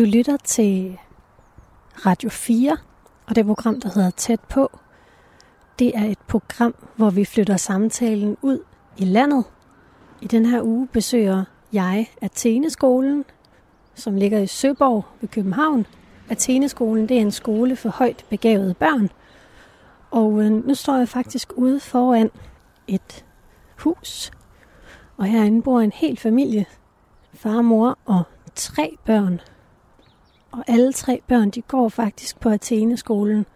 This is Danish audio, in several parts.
Du lytter til Radio 4 og det program, der hedder Tæt på. Det er et program, hvor vi flytter samtalen ud i landet. I den her uge besøger jeg Atheneskolen, som ligger i Søborg ved København. Atheneskolen det er en skole for højt begavede børn. Og øh, nu står jeg faktisk ude foran et hus. Og herinde bor en hel familie. Far, mor og tre børn. Og alle tre børn, de går faktisk på Atheneskolen.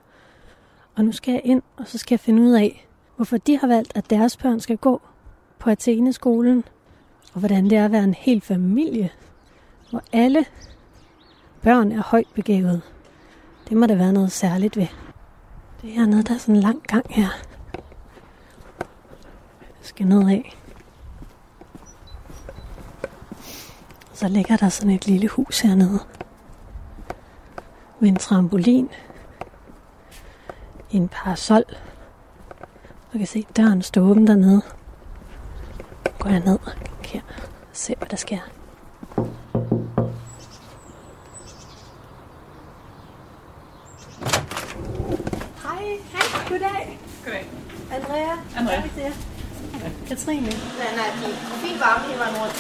Og nu skal jeg ind, og så skal jeg finde ud af, hvorfor de har valgt, at deres børn skal gå på Atheneskolen. Og hvordan det er at være en hel familie, hvor alle børn er højt begavet. Det må der være noget særligt ved. Det er noget, der er sådan en lang gang her. Jeg skal ned af. Så ligger der sådan et lille hus hernede. Med en trampolin. En parasol. Man kan se døren stå åben dernede. Går jeg ned og her og se, hvad der sker. Hej, hej, goddag. Goddag. Andrea. Andrea. Hvad er det? Katrine. Nej, nej, de er fint varme hele vejen rundt.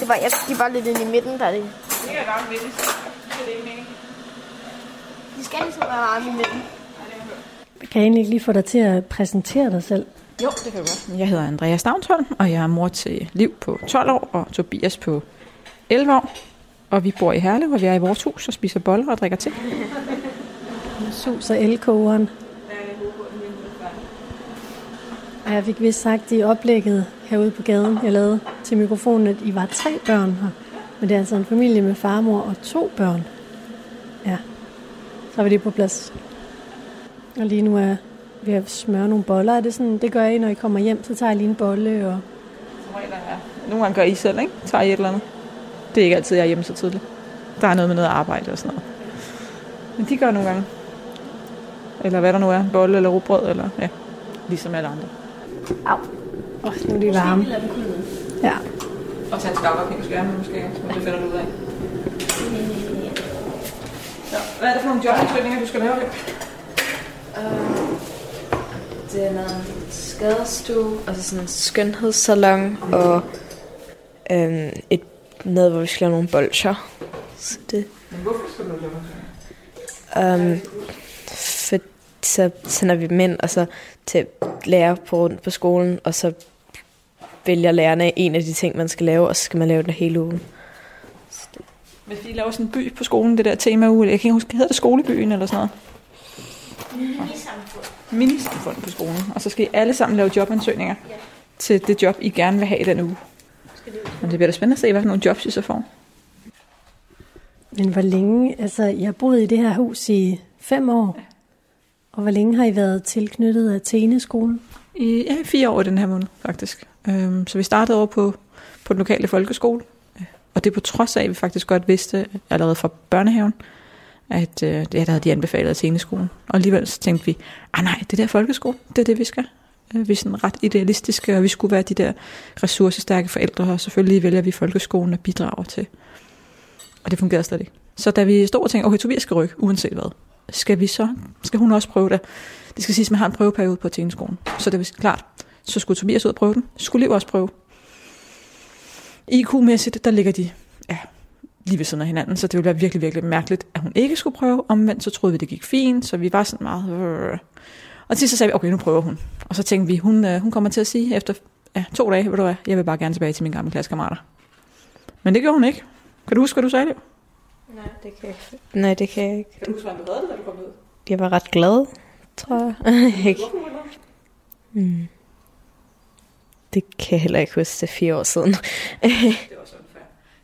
Det var, jeg, de var lidt inde i midten, der er det. Det er varmt lidt. Det er det ikke meningen. De skal ligesom være varme i midten. Kan jeg egentlig ikke lige få dig til at præsentere dig selv? Jo, det kan jeg godt. Jeg hedder Andrea Stavnsholm, og jeg er mor til Liv på 12 år og Tobias på 11 år. Og vi bor i Herlev, og vi er i vores hus og spiser boller og drikker te. Sus og elkogeren. Og jeg fik vist sagt i oplægget herude på gaden, jeg lavede til mikrofonen, at I var tre børn her. Men det er altså en familie med farmor og to børn. Ja, så er vi lige på plads. Og lige nu er vi at smøre nogle boller. Er det sådan, det gør I, når I kommer hjem, så tager jeg lige en bolle og... Nogle gange gør I selv, ikke? Tager I et eller andet. Det er ikke altid, jeg er hjemme så tidligt. Der er noget med noget arbejde og sådan noget. Men de gør nogle gange. Eller hvad der nu er. Bolle eller rugbrød, eller ja. Ligesom alle andre. Au. Åh, nu er de varme. Ja. Og tage en skaffer på skærmen måske, men det finder du ud af. Så, hvad er det for nogle jobansøgninger, du skal lave? Det er noget skadestue, altså sådan en skønhedssalon og øhm, et noget, hvor vi skal lave nogle bolcher. Så det, Men hvorfor skal du lave jobansøgninger? øhm, for så sender vi dem ind, og så til lærer på rundt på skolen, og så vælger lærerne en af de ting, man skal lave, og så skal man lave den hele ugen. Hvis de laver sådan en by på skolen, det der tema uge, jeg kan ikke huske, hedder det skolebyen eller sådan noget? Minisamfund på skolen. Og så skal I alle sammen lave jobansøgninger ja. til det job, I gerne vil have i den uge. Men det bliver da spændende at se, hvad for nogle jobs I så får. Men hvor længe, altså jeg har boet i det her hus i fem år. Og hvor længe har I været tilknyttet af Athene-skolen? I ja, fire år i den her måned, faktisk. Øhm, så vi startede over på, på den lokale folkeskole. Og det er på trods af, at vi faktisk godt vidste allerede fra børnehaven, at øh, ja, der havde de anbefalet af sceneskolen. Og alligevel så tænkte vi, ah nej, det der folkeskole, det er det, vi skal. Øh, vi er sådan ret idealistiske, og vi skulle være de der ressourcestærke forældre, og selvfølgelig vælger vi folkeskolen og bidrager til. Og det fungerede slet ikke. Så da vi stod og tænkte, okay, Tobias skal rykke, uanset hvad, skal vi så, skal hun også prøve det? Det skal siges, at man har en prøveperiode på tjeneskolen. Så det var klart, så skulle Tobias ud og prøve den. Skulle Liv også prøve. IQ-mæssigt, der ligger de ja, lige ved siden af hinanden, så det ville være virkelig, virkelig mærkeligt, at hun ikke skulle prøve. Omvendt så troede vi, det gik fint, så vi var sådan meget... Og til så sagde vi, okay, nu prøver hun. Og så tænkte vi, hun, øh, hun kommer til at sige efter ja, to dage, ved du hvad, jeg vil bare gerne tilbage til mine gamle klassekammerater. Men det gjorde hun ikke. Kan du huske, hvad du sagde, Liv? Nej, det kan jeg ikke. Nej, det kan jeg ikke. Kan du huske, hvordan du havde det, da du kom ud? Jeg var ret glad, tror jeg. Ikke? Hvorfor var du mm. Det kan jeg heller ikke huske, det fire år siden. Det var sådan før.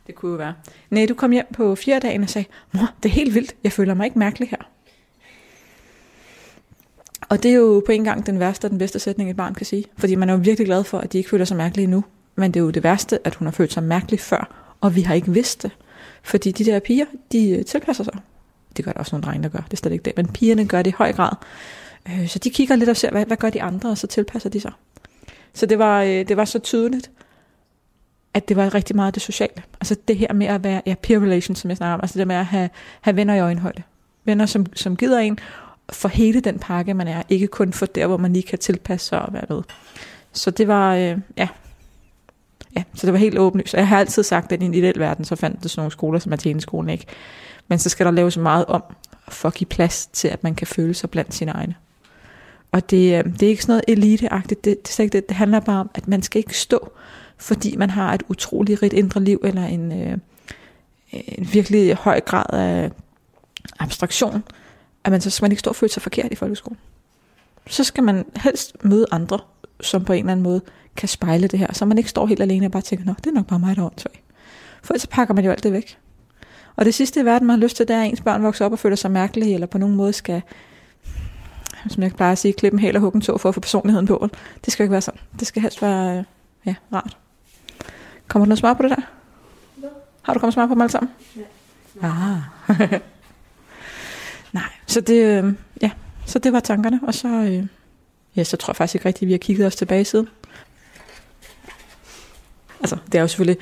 Det kunne jo være. Nej, du kom hjem på fjerde dagen og sagde, mor, det er helt vildt. Jeg føler mig ikke mærkelig her. Og det er jo på en gang den værste og den bedste sætning, et barn kan sige. Fordi man er jo virkelig glad for, at de ikke føler sig mærkelige nu. Men det er jo det værste, at hun har følt sig mærkelig før, og vi har ikke vidst det. Fordi de der piger, de øh, tilpasser sig. Det gør der også nogle drenge, der gør. Det er slet ikke det. Men pigerne gør det i høj grad. Øh, så de kigger lidt og ser, hvad, hvad gør de andre, og så tilpasser de sig. Så det var, øh, det var så tydeligt. at det var rigtig meget det sociale. Altså det her med at være ja, peer relations, som jeg snakker om. Altså det med at have, have venner i øjenhøjde. Venner, som, som gider en for hele den pakke, man er. Ikke kun for der, hvor man lige kan tilpasse sig og være med. Så det var, øh, ja, Ja, så det var helt åbenlyst. Jeg har altid sagt, at i en ideel verden, så fandt det sådan nogle skoler som Atheneskolen ikke. Men så skal der laves meget om, for at give plads til, at man kan føle sig blandt sine egne. Og det, øh, det er ikke sådan noget eliteagtigt, det, det, det, det handler bare om, at man skal ikke stå, fordi man har et utroligt rigt indre liv, eller en, øh, en virkelig høj grad af abstraktion, at man så skal man ikke stå og føle sig forkert i folkeskolen. Så skal man helst møde andre, som på en eller anden måde kan spejle det her, så man ikke står helt alene og bare tænker, nå, det er nok bare mig, der er åndssvagt. For ellers pakker man jo alt det væk. Og det sidste i verden, man har lyst til, det er, at ens børn vokser op og føler sig mærkelige, eller på nogen måde skal, som jeg plejer at sige, klippe en hæl og hugge en tog for at få personligheden på. Det skal ikke være sådan. Det skal helst være øh, ja, rart. Kommer der noget smør på det der? Har du kommet smør på dem alle sammen? Ja. Ah. Nej, så det, øh, ja, så det var tankerne, og så, øh, ja, så tror jeg faktisk ikke rigtigt, at vi har kigget os tilbage siden. Altså, det er jo selvfølgelig,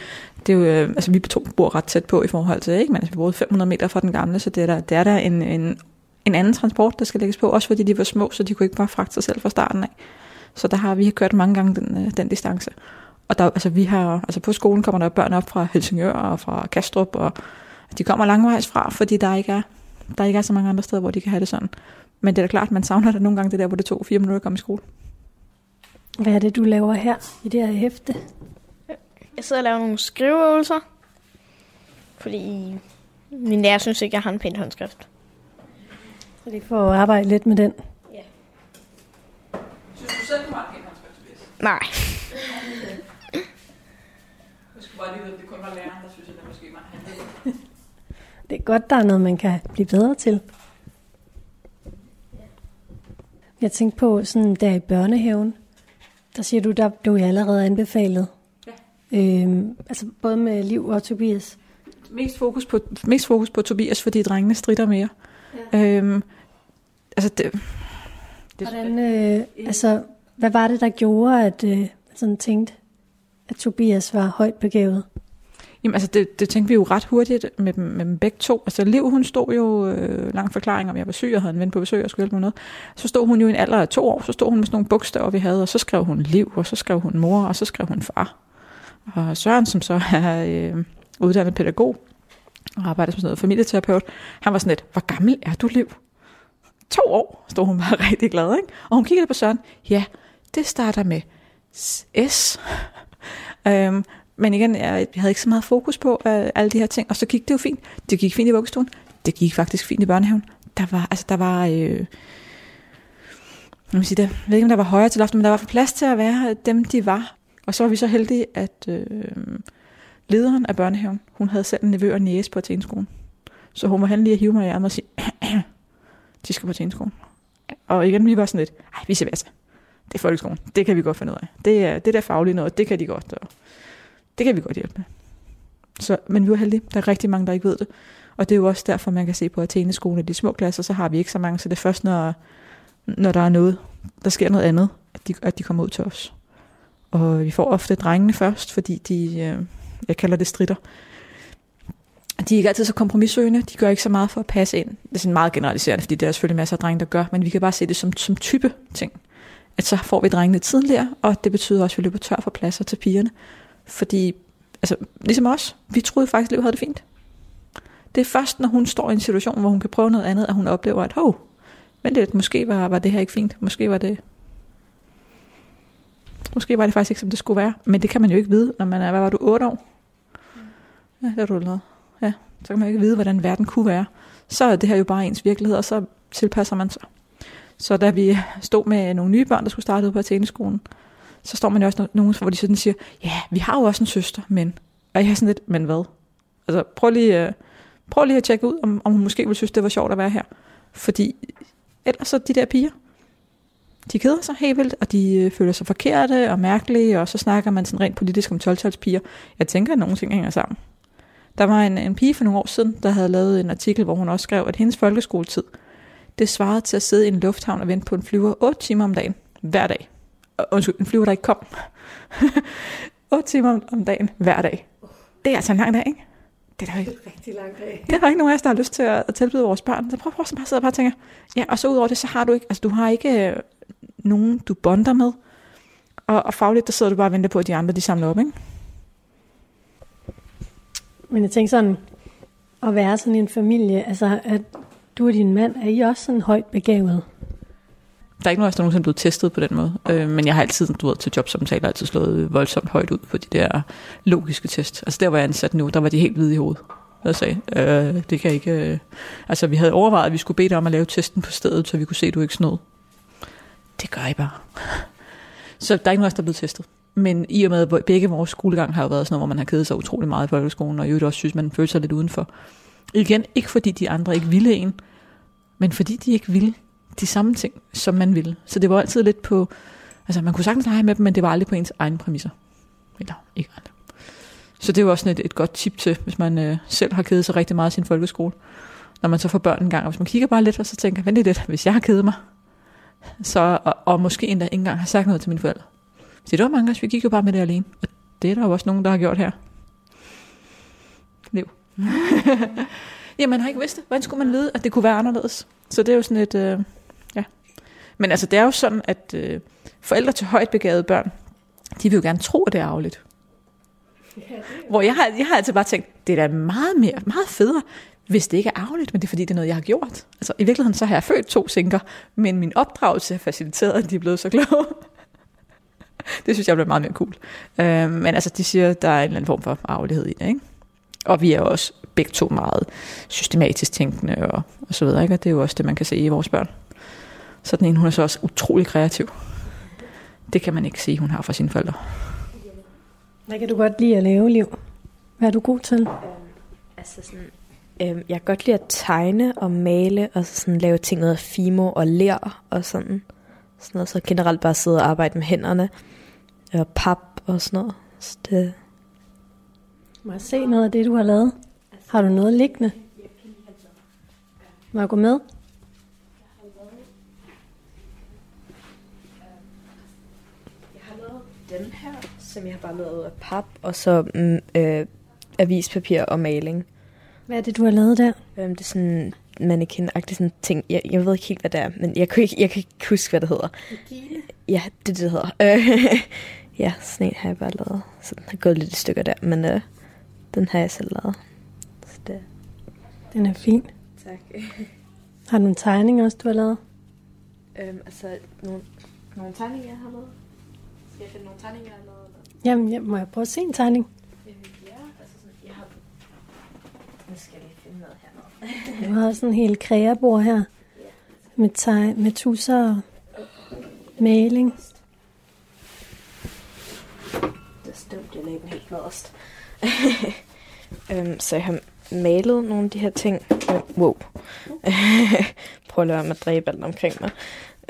det er jo, øh, altså vi to bor ret tæt på i forhold til, ikke? Men altså, vi bor 500 meter fra den gamle, så det er der, det er der en, en, en anden transport, der skal lægges på, også fordi de var små, så de kunne ikke bare fragte sig selv fra starten af. Så der har vi kørt mange gange den, øh, den distance. Og der, altså, vi har, altså på skolen kommer der børn op fra Helsingør og fra Kastrup, og de kommer langvejs fra, fordi der ikke er, der ikke er så mange andre steder, hvor de kan have det sådan. Men det er da klart, man savner det nogle gange, det der, hvor det tog fire minutter at komme i skole. Hvad er det, du laver her i det her hæfte? Jeg sidder og laver nogle skriveøvelser, fordi min lærer synes ikke, jeg har en pæn håndskrift. Så det får at arbejde lidt med den. Synes du selv, du har en? Nej. Jeg skulle bare lige vide, at det kun var læreren, der synes, at det måske var. Det er godt, der er noget, man kan blive bedre til. Jeg tænkte på, sådan der i børnehaven, der siger du, der blev jeg allerede anbefalet. Ja. Øhm, altså både med Liv og Tobias. Mest fokus på, mest fokus på Tobias, fordi drengene strider mere. Ja. Øhm, altså det, det Hvordan, øh, altså, hvad var det, der gjorde, at øh, sådan tænkte, at Tobias var højt begavet? Jamen altså, det, det tænkte vi jo ret hurtigt med, dem- med dem begge to. Altså Liv, hun stod jo, øh, lang forklaring om, jeg var syg og havde en ven på besøg og skulle hjælpe med noget. Så stod hun jo i en alder af to år, så stod hun med sådan nogle bogstaver, vi havde, og så skrev hun Liv, og så skrev hun mor, og så skrev hun far. Og Søren, som så er øh, uddannet pædagog og arbejder som sådan noget familieterapeut, han var sådan lidt, hvor gammel er du, Liv? To år, stod hun bare rigtig glad, ikke? Og hun kiggede på Søren, ja, det starter med S. øhm, men igen, jeg, havde ikke så meget fokus på øh, alle de her ting, og så gik det jo fint. Det gik fint i vuggestuen. Det gik faktisk fint i børnehaven. Der var, altså der var, øh, jeg, vil sige det, jeg ved ikke, om der var højere til loftet, men der var for plads til at være dem, de var. Og så var vi så heldige, at øh, lederen af børnehaven, hun havde selv en nevø og næse på Athenskolen. Så hun må hen lige at hive mig i armen og sige, de skal på Athenskolen. Og igen, vi var sådan lidt, ej, vi ser Det er folkeskolen. Det kan vi godt finde ud af. Det er det der faglige noget, det kan de godt. Og det kan vi godt hjælpe med. Så, men vi var heldige. Der er rigtig mange, der ikke ved det. Og det er jo også derfor, man kan se på Athene-skolen, i de små klasser, så har vi ikke så mange. Så det er først, når, når der er noget, der sker noget andet, at de, at de kommer ud til os. Og vi får ofte drengene først, fordi de, øh, jeg kalder det stritter. De er ikke altid så kompromissøgende. De gør ikke så meget for at passe ind. Det er sådan meget generaliserende, fordi der er selvfølgelig masser af drenge, der gør, men vi kan bare se det som, som type ting. At så får vi drengene tidligere, og det betyder også, at vi løber tør for pladser til pigerne. Fordi, altså, ligesom os, vi troede faktisk, at Liv havde det fint. Det er først, når hun står i en situation, hvor hun kan prøve noget andet, at hun oplever, at hov, men det, måske var, var det her ikke fint. Måske var det Måske var det faktisk ikke, som det skulle være. Men det kan man jo ikke vide, når man er, hvad var du, 8 år? Ja, det var du noget. Ja, så kan man jo ikke vide, hvordan verden kunne være. Så er det her jo bare ens virkelighed, og så tilpasser man sig. Så da vi stod med nogle nye børn, der skulle starte ud på Atheneskolen, så står man jo også nogen, hvor de sådan siger, ja, vi har jo også en søster, men... Og jeg er sådan lidt, men hvad? Altså, prøv lige, øh, prøv lige at tjekke ud, om, om hun måske ville synes, det var sjovt at være her. Fordi ellers så de der piger, de keder sig helt vildt, og de øh, føler sig forkerte og mærkelige, og så snakker man sådan rent politisk om 12 piger. Jeg tænker, at nogle ting hænger sammen. Der var en, en pige for nogle år siden, der havde lavet en artikel, hvor hun også skrev, at hendes folkeskoletid, det svarede til at sidde i en lufthavn og vente på en flyver 8 timer om dagen, hver dag. Og, Undskyld, en flyver, der ikke kom. 8 timer om- dagen, hver dag. Det er altså en lang dag, ikke? Det er da ikke, Rigtig lang dag. det er der ikke nogen af os, der har lyst til at, at tilbyde vores børn. Så prøv, prøv at bare sidde og bare tænke, ja, og så ud over det, så har du ikke, altså du har ikke øh, nogen, du bonder med. Og, og fagligt, der sidder du bare og venter på, at de andre, de samler op, ikke? Men jeg tænker sådan, at være sådan en familie, altså at du og din mand, er I også sådan højt begavet? Der er ikke nogen af os, der nogensinde er blevet testet på den måde. Øh, men jeg har altid, du ved, til jobsamtaler altid slået voldsomt højt ud på de der logiske test. Altså der, hvor jeg er ansat nu, der var de helt hvide i hovedet. Jeg sagde, øh, det kan ikke... Øh. Altså vi havde overvejet, at vi skulle bede dig om at lave testen på stedet, så vi kunne se, at du ikke snod. Det gør I bare. Så der er ikke nogen af os, der er blevet testet. Men i og med, at begge vores skolegang har jo været sådan noget, hvor man har kedet sig utrolig meget i folkeskolen, og i øvrigt også synes, man føler sig lidt udenfor. Igen, ikke fordi de andre ikke ville en, men fordi de ikke ville de samme ting, som man ville. Så det var altid lidt på, altså man kunne sagtens lege med dem, men det var aldrig på ens egne præmisser. Eller ikke aldrig. Så det er jo også sådan et, et godt tip til, hvis man øh, selv har kedet sig rigtig meget i sin folkeskole. Når man så får børn en gang, og hvis man kigger bare lidt, og så tænker, vent lidt, hvis jeg har kedet mig, så, og, og måske endda ikke engang har sagt noget til mine forældre. Så det var mange os, vi gik jo bare med det alene. Og det er der jo også nogen, der har gjort her. Liv. ja, man har ikke vidst det. Hvordan skulle man vide, at det kunne være anderledes? Så det er jo sådan et, øh, ja. Men altså, det er jo sådan, at øh, forældre til højt begavede børn, de vil jo gerne tro, at det er arveligt. Hvor jeg har, jeg har altid bare tænkt, det er da meget, mere, meget federe, hvis det ikke er arveligt, men det er fordi, det er noget, jeg har gjort. Altså, i virkeligheden så har jeg født to sinker, men min opdragelse har faciliteret, at de er blevet så kloge. det synes jeg bliver meget mere cool. Øh, men altså, de siger, at der er en eller anden form for arvelighed i det, ikke? Og vi er også begge to meget systematisk tænkende og, og så videre, ikke? Og det er jo også det, man kan se i vores børn. Så den ene, hun er så også utrolig kreativ. Det kan man ikke sige, hun har fra sine forældre. Hvad kan du godt lide at lave, Liv? Hvad er du god til? Altså sådan, øhm, jeg kan godt lide at tegne og male, og så sådan lave ting ud af fimo og ler og sådan. sådan noget. Så generelt bare sidde og arbejde med hænderne og pap og sådan noget. Så det, Må jeg se noget af det, du har lavet? Har du noget liggende? Må jeg gå med? Jeg har lavet den her, som jeg har bare lavet af pap, og så mm, øh, avispapir og maling. Hvad er det, du har lavet der? Øhm, det er sådan mannequin-agtig sådan ting. Jeg, jeg ved ikke helt, hvad det er, men jeg kan ikke, jeg kan ikke huske, hvad det hedder. Ja, det det, det hedder. Ja, sådan en har jeg bare lavet. Så den har gået lidt i stykker der, men øh, den har jeg selv lavet. Så det, Den er fin. tak. Har du en tegning også, du har lavet? øhm, altså, nogle, nogle tegninger, jeg har lavet. Skal jeg finde nogle tegninger, jeg har lavet? Eller? Jamen, ja, må jeg prøve at se en tegning? Øh, ja, altså sådan, jeg har... Nu skal jeg lige finde noget hernede. Du har sådan en helt kreabord her. Med, teg, med tusser og maling. Det er støvt, jeg den helt nederst. øhm, så jeg har malet nogle af de her ting. Øh, wow. Prøv at lade at dræbe alt omkring mig.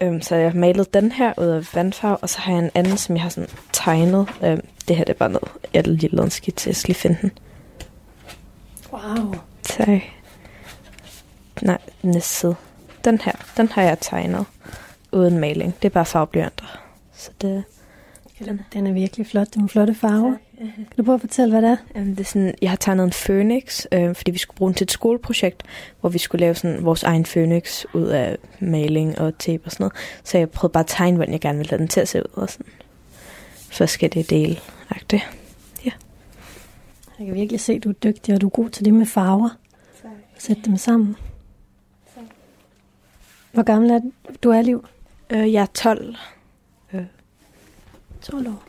Øhm, så jeg har malet den her ud af vandfarve, og så har jeg en anden, som jeg har sådan tegnet. Øhm, det her det er bare noget, jeg lige lavet en skitse, jeg skal lige finde den. Wow. Tak. Nej, næste side. Den her, den har jeg tegnet uden maling. Det er bare farveblyanter. Så det, Den, den er virkelig flot. Det er nogle flotte farver. Kan du prøve at fortælle, hvad det er? Øhm, det er sådan, jeg har tegnet en Phoenix, øh, fordi vi skulle bruge den til et skoleprojekt, hvor vi skulle lave sådan vores egen Phoenix ud af maling og tape og sådan noget. Så jeg prøvede bare at tegne, hvordan jeg gerne ville have den til at se ud. Og sådan. Forskellige dele. Det. Jeg kan virkelig se, at du er dygtig, og du er god til det med farver. Sæt dem sammen. Hvor gammel er du er, Liv? Øh, jeg er 12. 12 år.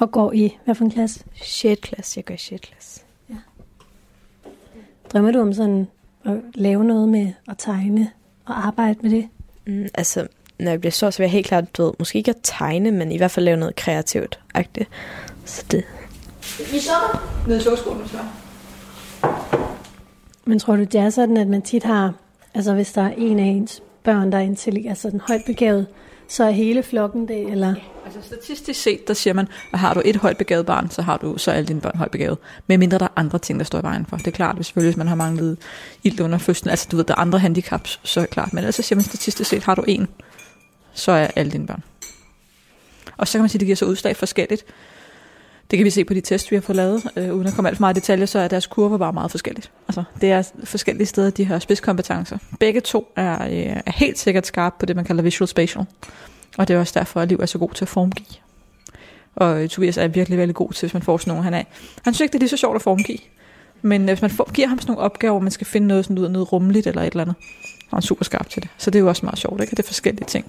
Og går i hvad for en klasse? 6. klasse. Jeg går i 6. klasse. Drømmer du om sådan at lave noget med at tegne og arbejde med det? Mm, altså, når jeg bliver så, så vil jeg helt klart, du ved, måske ikke at tegne, men i hvert fald lave noget kreativt. -agtigt. Så det, Vi stopper nede i togskolen, så. Men tror du, det er sådan, at man tit har, altså hvis der er en af ens børn, der er intelligent, altså den højt begavet, så er hele flokken det, eller? Altså statistisk set, der siger man, at har du et højt begavet barn, så har du så alle dine børn højt begavet. Med mindre der er andre ting, der står i vejen for. Det er klart, hvis selvfølgelig hvis man har manglet ild under fødslen, altså du ved, der er andre handicaps, så er det klart. Men ellers så siger man statistisk set, har du en, så er alle dine børn. Og så kan man sige, at det giver sig udslag forskelligt. Det kan vi se på de tests, vi har fået lavet. Øh, uden at komme alt for meget i detaljer, så er deres kurver bare meget forskellige. Altså, det er forskellige steder, de har spidskompetencer. Begge to er, øh, er helt sikkert skarpe på det, man kalder visual spatial. Og det er også derfor, at Liv er så god til at formgive. Og øh, Tobias er virkelig, virkelig god til, hvis man får sådan nogle, han er. Han synes ikke, det er lige så sjovt at formgive. Men øh, hvis man får, giver ham sådan nogle opgaver, hvor man skal finde noget, sådan noget, noget rummeligt eller et eller andet, så er han super skarp til det. Så det er jo også meget sjovt, ikke? Det er forskellige ting.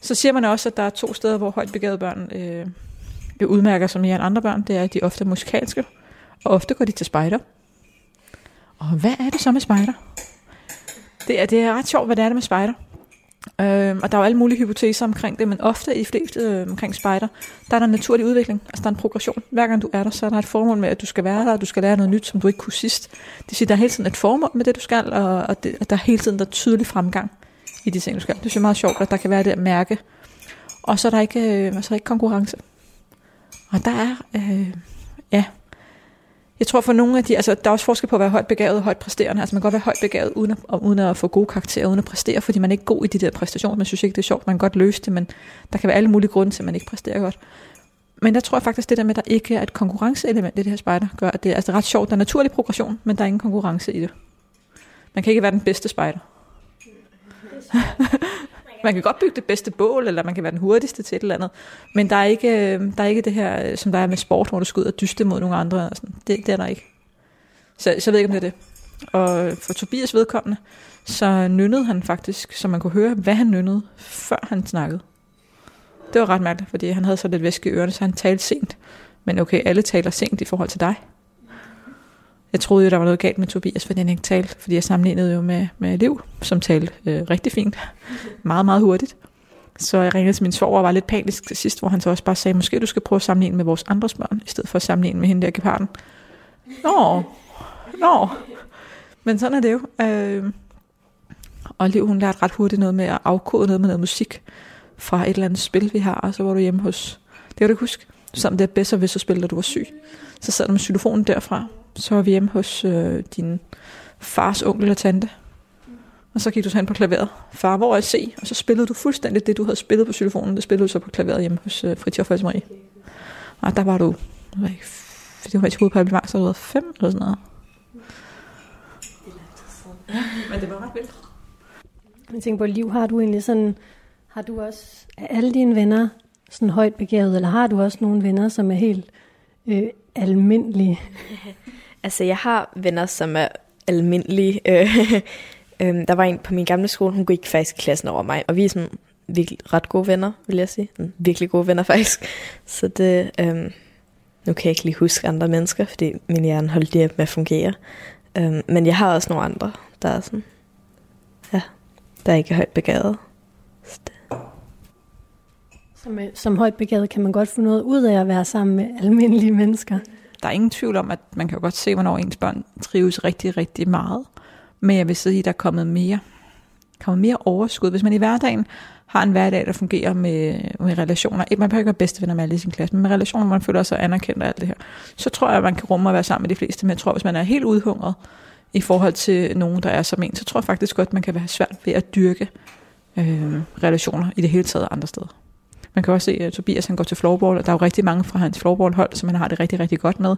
Så siger man også, at der er to steder, hvor højt begavede børn øh, udmærker sig mere end andre børn. Det er, at de er ofte musikalske, og ofte går de til spejder. Og hvad er det så med spejder? Det er, det er ret sjovt, hvad det er det med spejder. Øh, og der er jo alle mulige hypoteser omkring det, men ofte i de fleste øh, omkring spejder, der er der en naturlig udvikling, altså der er en progression. Hver gang du er der, så er der et formål med, at du skal være der, og du skal lære noget nyt, som du ikke kunne sidst. Det siger, der er hele tiden et formål med det, du skal, og, og, det, og der er hele tiden der er tydelig fremgang i de ting, du skal. Det synes jeg er meget sjovt, at der kan være det at mærke. Og så er der ikke, øh, så er der ikke konkurrence. Og der er, øh, ja, jeg tror for nogle af de, altså der er også forskel på at være højt begavet og højt præsterende. Altså man kan godt være højt begavet uden at, uden at få gode karakterer, uden at præstere, fordi man er ikke god i de der præstationer. Man synes ikke, det er sjovt, man kan godt løse det, men der kan være alle mulige grunde til, at man ikke præsterer godt. Men der tror jeg faktisk, det der med, at der ikke er et konkurrenceelement i det her spejder, gør, at det er altså ret sjovt. Der er naturlig progression, men der er ingen konkurrence i det. Man kan ikke være den bedste spejder. man kan godt bygge det bedste bål, eller man kan være den hurtigste til et eller andet. Men der er ikke, øh, der er ikke det her, øh, som der er med sport, hvor du skal ud og dyste mod nogle andre. Og sådan. Det, det er der ikke. Så, så jeg ved ikke, om det er det. Og øh, for Tobias vedkommende, så nynnede han faktisk, så man kunne høre, hvad han nynnede, før han snakkede. Det var ret mærkeligt, fordi han havde så lidt væske i ørerne, så han talte sent. Men okay, alle taler sent i forhold til dig. Jeg troede jo, der var noget galt med Tobias, fordi han ikke talte, fordi jeg sammenlignede jo med, med Liv, som talte øh, rigtig fint. Meget, meget hurtigt. Så jeg ringede til min svoger og var lidt panisk til sidst, hvor han så også bare sagde, måske du skal prøve at sammenligne med vores andre børn, i stedet for at sammenligne med hende der geparden. Nå, nå. Men sådan er det jo. Øh, og Liv, hun lærte ret hurtigt noget med at afkode noget med noget musik fra et eller andet spil, vi har, og så var du hjemme hos, det kan du ikke huske, som det er bedst, hvis du spillede, da du var syg. Så sad du med xylofonen derfra, så var vi hjemme hos øh, din fars onkel og tante. Og så gik du så hen på klaveret. Far, hvor er C? Og så spillede du fuldstændig det, du havde spillet på telefonen. Det spillede du så på klaveret hjemme hos øh, Fritjof og Marie. Og der var du, jeg ved ikke, det var ikke hovedet på så du var fem eller sådan noget. Men det var ret vildt. Jeg tænker på, Liv, har du egentlig sådan, har du også, er alle dine venner sådan højt begavet, eller har du også nogle venner, som er helt øh, almindelige? altså, jeg har venner, som er almindelige. Øh, øh, der var en på min gamle skole, hun gik faktisk i klassen over mig, og vi er sådan virkelig ret gode venner, vil jeg sige. Virkelig gode venner faktisk. Så det, øhm, nu kan jeg ikke lige huske andre mennesker, fordi min hjerne holdt lige med at fungere. Øhm, men jeg har også nogle andre, der er sådan, ja, der er ikke højt begavet. Som, øh, som højt begavet kan man godt få noget ud af at være sammen med almindelige mennesker. Der er ingen tvivl om, at man kan jo godt se, hvornår ens børn trives rigtig, rigtig meget. Men jeg vil sige, at der er kommet mere, kommet mere overskud. Hvis man i hverdagen har en hverdag, der fungerer med, med relationer, ikke man behøver ikke være bedste venner med alle i sin klasse, men med relationer, hvor man føler sig anerkendt og alt det her, så tror jeg, at man kan rumme at være sammen med de fleste. Men jeg tror, hvis man er helt udhungret i forhold til nogen, der er som en, så tror jeg faktisk godt, at man kan være svært ved at dyrke øh, relationer i det hele taget andre steder. Man kan også se, at Tobias han går til floorball, og der er jo rigtig mange fra hans floorballhold, som han har det rigtig, rigtig godt med,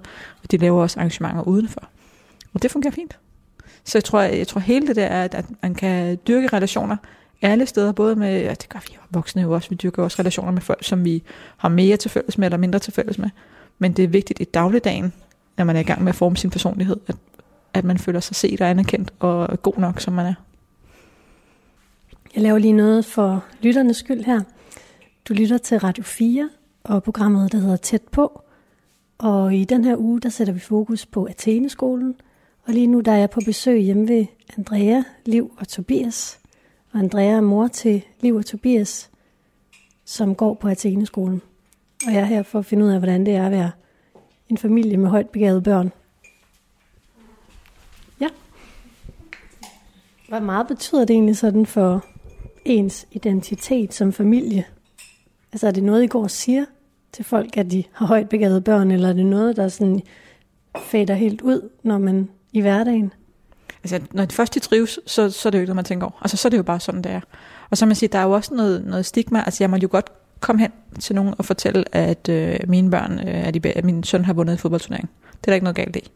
og de laver også arrangementer udenfor. Og det fungerer fint. Så jeg tror, jeg tror hele det der er, at, man kan dyrke relationer alle steder, både med, ja, det gør vi jo voksne jo også, vi dyrker også relationer med folk, som vi har mere til fælles med, eller mindre til fælles med. Men det er vigtigt i dagligdagen, når man er i gang med at forme sin personlighed, at, at man føler sig set og anerkendt og god nok, som man er. Jeg laver lige noget for lytternes skyld her. Du lytter til Radio 4 og programmet, der hedder Tæt på. Og i den her uge, der sætter vi fokus på Atheneskolen. Og lige nu, der er jeg på besøg hjemme ved Andrea, Liv og Tobias. Og Andrea er mor til Liv og Tobias, som går på Atheneskolen. Og jeg er her for at finde ud af, hvordan det er at være en familie med højt begavede børn. Ja. Hvad meget betyder det egentlig sådan for ens identitet som familie? Altså er det noget, I går og siger til folk, at de har højt begavede børn, eller er det noget, der sådan fader helt ud, når man i hverdagen? Altså, når de først de trives, så, så er det jo ikke noget, man tænker over. Altså, så er det jo bare sådan, det er. Og så man siger, der er jo også noget, noget stigma. Altså, jeg må jo godt komme hen til nogen og fortælle, at øh, mine børn, øh, at, de, at min søn har vundet en fodboldturnering. Det er der ikke noget galt i.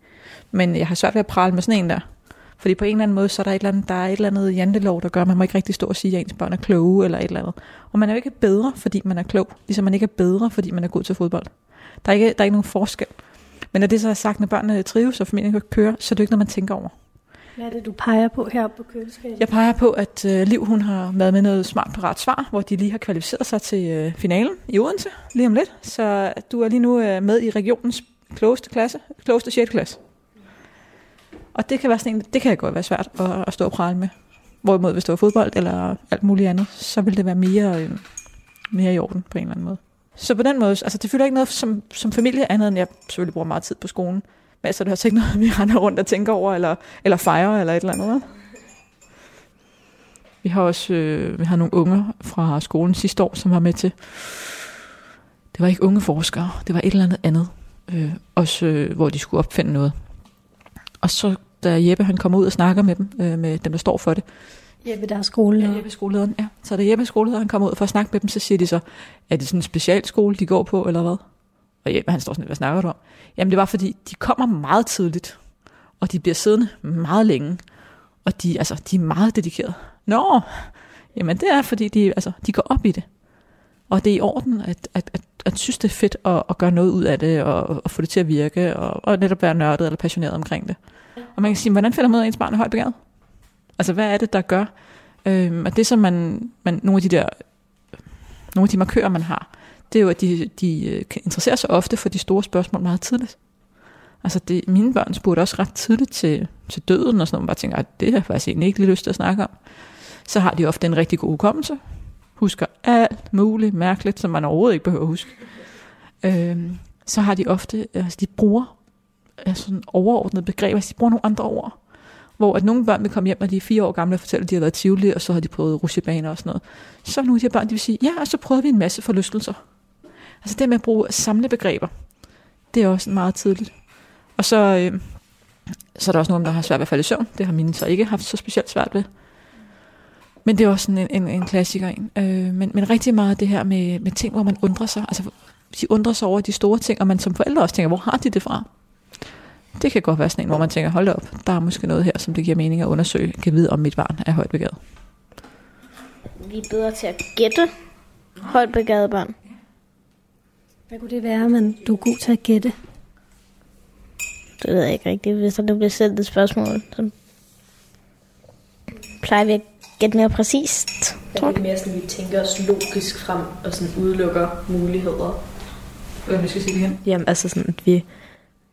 Men jeg har svært ved at prale med sådan en der. Fordi på en eller anden måde, så er der et eller andet, der er et eller andet jantelov, der gør, at man må ikke rigtig stå og sige, at ens børn er kloge eller et eller andet. Og man er jo ikke bedre, fordi man er klog, ligesom man ikke er bedre, fordi man er god til fodbold. Der er ikke, der er ikke nogen forskel. Men når det så er sagt, når børnene trives, og familien kan køre, så er det ikke noget, man tænker over. Hvad er det, du peger på her på køleskabet? Jeg peger på, at øh, Liv hun har været med noget smart parat svar, hvor de lige har kvalificeret sig til øh, finalen i Odense lige om lidt. Så du er lige nu øh, med i regionens klogeste klasse, klogeste 6. klasse. Og det kan, være sådan en, det kan godt være svært at, at stå og prale med. Hvorimod hvis det var fodbold eller alt muligt andet, så vil det være mere, øh, mere i orden på en eller anden måde. Så på den måde, altså det fylder ikke noget som, som familie andet, end jeg selvfølgelig bruger meget tid på skolen. Men altså det har altså ikke noget, vi render rundt og tænker over, eller, eller fejrer, eller et eller andet. Vi har også øh, vi har nogle unge fra skolen sidste år, som var med til. Det var ikke unge forskere, det var et eller andet andet. Øh, også øh, hvor de skulle opfinde noget. Og så da Jeppe han kommer ud og snakker med dem, øh, med dem der står for det. Jeppe, der er skoleleder. Ja, Jeppe skolelederen, ja. Så da Jeppe skolelederen kommer ud for at snakke med dem, så siger de så, er det sådan en specialskole, de går på, eller hvad? Og Jeppe han står sådan, hvad snakker du om? Jamen det var fordi, de kommer meget tidligt, og de bliver siddende meget længe, og de, altså, de er meget dedikerede. Nå, jamen det er fordi, de, altså, de går op i det. Og det er i orden at, at, at, at synes, det er fedt at, at gøre noget ud af det, og, og få det til at virke, og, og netop være nørdet eller passioneret omkring det. Og man kan sige, hvordan finder man ud af, ens barn er højt begavet? Altså, hvad er det, der gør? Øhm, og det, som man, man, nogle af de der, nogle af de markører, man har, det er jo, at de, de øh, interesserer sig ofte for de store spørgsmål meget tidligt. Altså, det, mine børn spurgte også ret tidligt til, til døden, og sådan noget, man bare tænker, at det har jeg faktisk egentlig ikke lige lyst til at snakke om. Så har de ofte en rigtig god hukommelse, husker alt muligt mærkeligt, som man overhovedet ikke behøver at huske. Øhm, så har de ofte, altså de bruger sådan overordnede begreber, så altså, de bruger nogle andre ord. Hvor at nogle børn vil komme hjem, når de er fire år gamle og fortælle, at de har været tivoli, og så har de prøvet rusjebaner og sådan noget. Så nogle af de her børn, de vil sige, ja, og så prøvede vi en masse forlystelser. Altså det med at bruge samlebegreber, det er også meget tidligt. Og så, øh, så er der også nogen, der har svært ved at falde i søvn. Det har mine så ikke haft så specielt svært ved. Men det er også sådan en, en, en klassiker. En. Øh, men, men rigtig meget det her med, med ting, hvor man undrer sig. Altså, de undrer sig over de store ting, og man som forældre også tænker, hvor har de det fra? Det kan godt være sådan en, hvor man tænker, hold op, der er måske noget her, som det giver mening at undersøge, kan vide, om mit barn er højt begavet. Vi er bedre til at gætte højt begavede børn. Hvad kunne det være, men du er god til at gætte? Det ved jeg ikke rigtigt. Hvis der bliver sendt et spørgsmål, så plejer vi at gætte mere præcist. Er det mere sådan, at vi tænker os logisk frem og sådan udelukker muligheder? Hvad vi skal sige det igen? Jamen altså sådan, at vi,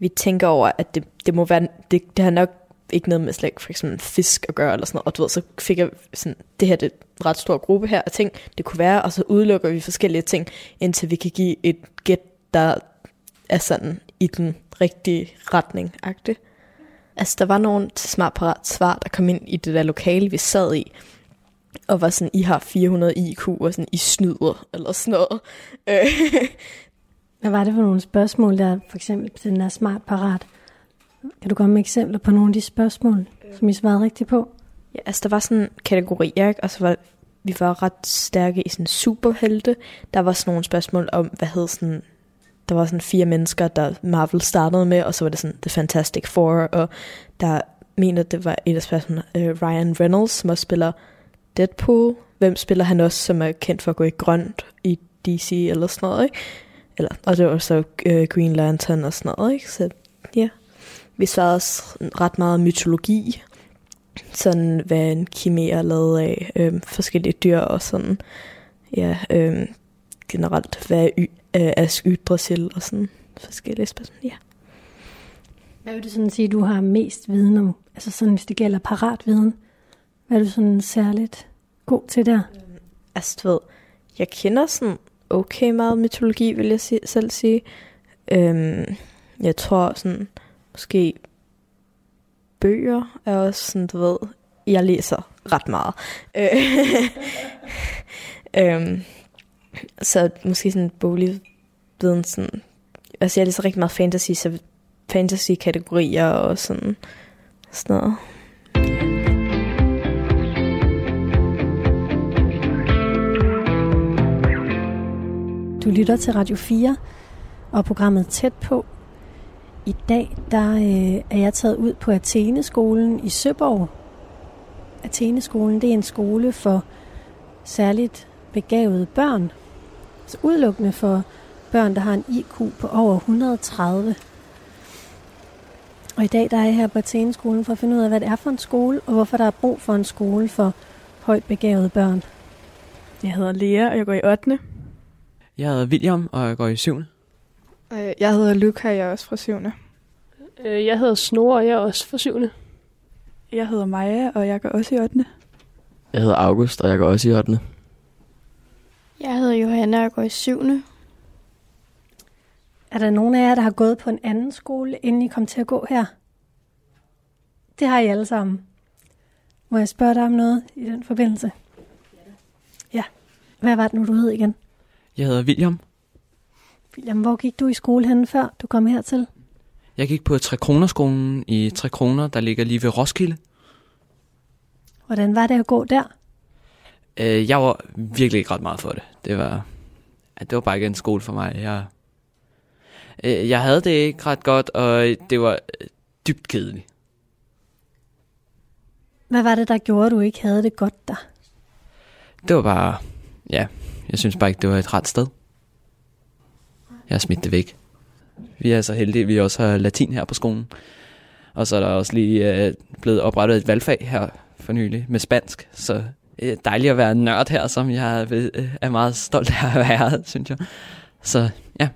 vi tænker over, at det, det må være, det, det har nok ikke noget med slet for eksempel fisk at gøre, eller sådan noget. Og du ved, så fik jeg sådan, det her det er en ret stor gruppe her af ting, det kunne være, og så udelukker vi forskellige ting, indtil vi kan give et gæt, der er sådan i den rigtige retning -agtig. Altså, der var nogen til smart parat svar, der kom ind i det der lokale, vi sad i, og var sådan, I har 400 IQ, og sådan, I snyder, eller sådan noget. Øh, Hvad var det for nogle spørgsmål, der for eksempel til den er smart parat? Kan du komme med eksempler på nogle af de spørgsmål, som I svarede rigtigt på? Ja, altså der var sådan kategorier, ikke? Og så var, vi var ret stærke i sådan superhelte. Der var sådan nogle spørgsmål om, hvad hed sådan... Der var sådan fire mennesker, der Marvel startede med, og så var det sådan The Fantastic Four, og der mener, det var et af spørgsmålene, uh, Ryan Reynolds, som også spiller Deadpool. Hvem spiller han også, som er kendt for at gå i grønt i DC eller sådan noget, ikke? Eller, og det var så uh, Green Lantern og sådan noget, ikke? Så ja, vi svarede også ret meget mytologi, sådan hvad en kimære er lavet af, øhm, forskellige dyr og sådan, ja, øhm, generelt hvad y- øh, Ask Yggdrasil og sådan forskellige spørgsmål, ja. Hvad vil du sådan sige, du har mest viden om? Altså sådan, hvis det gælder parat viden. Hvad er du sådan særligt god til der? Altså, du ved, jeg kender sådan okay meget mytologi, vil jeg si- selv sige. Øhm, jeg tror sådan, måske bøger er også sådan, du ved, jeg læser ret meget. Øh, øhm, så måske sådan boligviden sådan, altså jeg læser rigtig meget fantasy, så fantasy-kategorier og sådan, sådan noget. Lytter til Radio 4 og programmet Tæt på. I dag der øh, er jeg taget ud på Atheneskolen i Søborg. Atheneskolen det er en skole for særligt begavede børn. Så udelukkende for børn, der har en IQ på over 130. Og i dag der er jeg her på Atheneskolen for at finde ud af, hvad det er for en skole, og hvorfor der er brug for en skole for højt begavede børn. Jeg hedder Lea, og jeg går i 8. Jeg hedder William, og jeg går i 7. Øh, Jeg hedder Luca, og jeg er også fra 7. Øh, Jeg hedder Snore, og jeg er også for syvende. Jeg hedder Maja, og jeg går også i 8. Jeg hedder August, og jeg går også i 8. Jeg hedder Johanna, og jeg går i 7. Er der nogen af jer, der har gået på en anden skole, inden I kom til at gå her? Det har I alle sammen. Må jeg spørge dig om noget i den forbindelse? Ja. Hvad var det nu, du hed igen? Jeg hedder William. William, hvor gik du i skole henne før du kom hertil? Jeg gik på Tre Kroner-skolen i Tre Kroner, der ligger lige ved Roskilde. Hvordan var det at gå der? Øh, Jeg var virkelig ikke ret meget for det. Det var, det var bare ikke en skole for mig. Jeg, øh, jeg havde det ikke ret godt, og det var dybt kedeligt. Hvad var det, der gjorde, at du ikke havde det godt der? Det var bare, ja, jeg synes bare ikke, det var et ret sted. Jeg har smidt det væk. Vi er så heldige, at vi også har latin her på skolen. Og så er der også lige øh, blevet oprettet et valgfag her for nylig med spansk. Så øh, dejligt at være nørd her, som jeg øh, er meget stolt af at være, synes jeg. Så ja,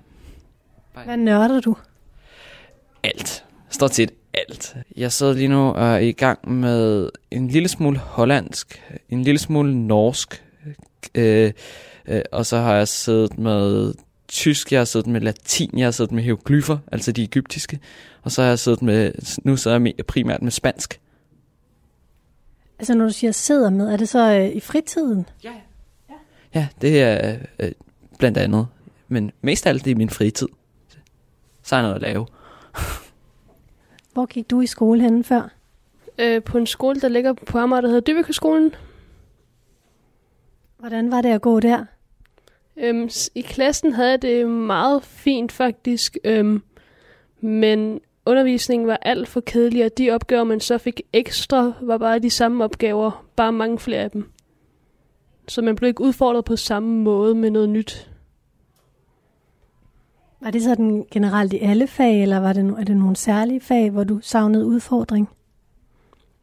Hvad nørder du? alt. Stort set alt. Jeg sidder lige nu og er i gang med en lille smule hollandsk, en lille smule norsk, øh, øh, og så har jeg siddet med tysk, jeg har siddet med latin, jeg har siddet med hieroglyffer, altså de egyptiske, og så har jeg siddet med, nu sidder jeg primært med spansk. Altså når du siger sidder med, er det så øh, i fritiden? Ja, det er øh, blandt andet, men mest af alt det er i min fritid. Så jeg noget at lave. Hvor gik du i skole henne før? Øh, på en skole, der ligger på Amager, der hedder Dybbekøskolen. Hvordan var det at gå der? Øhm, I klassen havde jeg det meget fint faktisk, øhm, men undervisningen var alt for kedelig, og de opgaver, man så fik ekstra, var bare de samme opgaver, bare mange flere af dem. Så man blev ikke udfordret på samme måde med noget nyt. Var det sådan generelt i alle fag, eller var det, er det nogle særlige fag, hvor du savnede udfordring?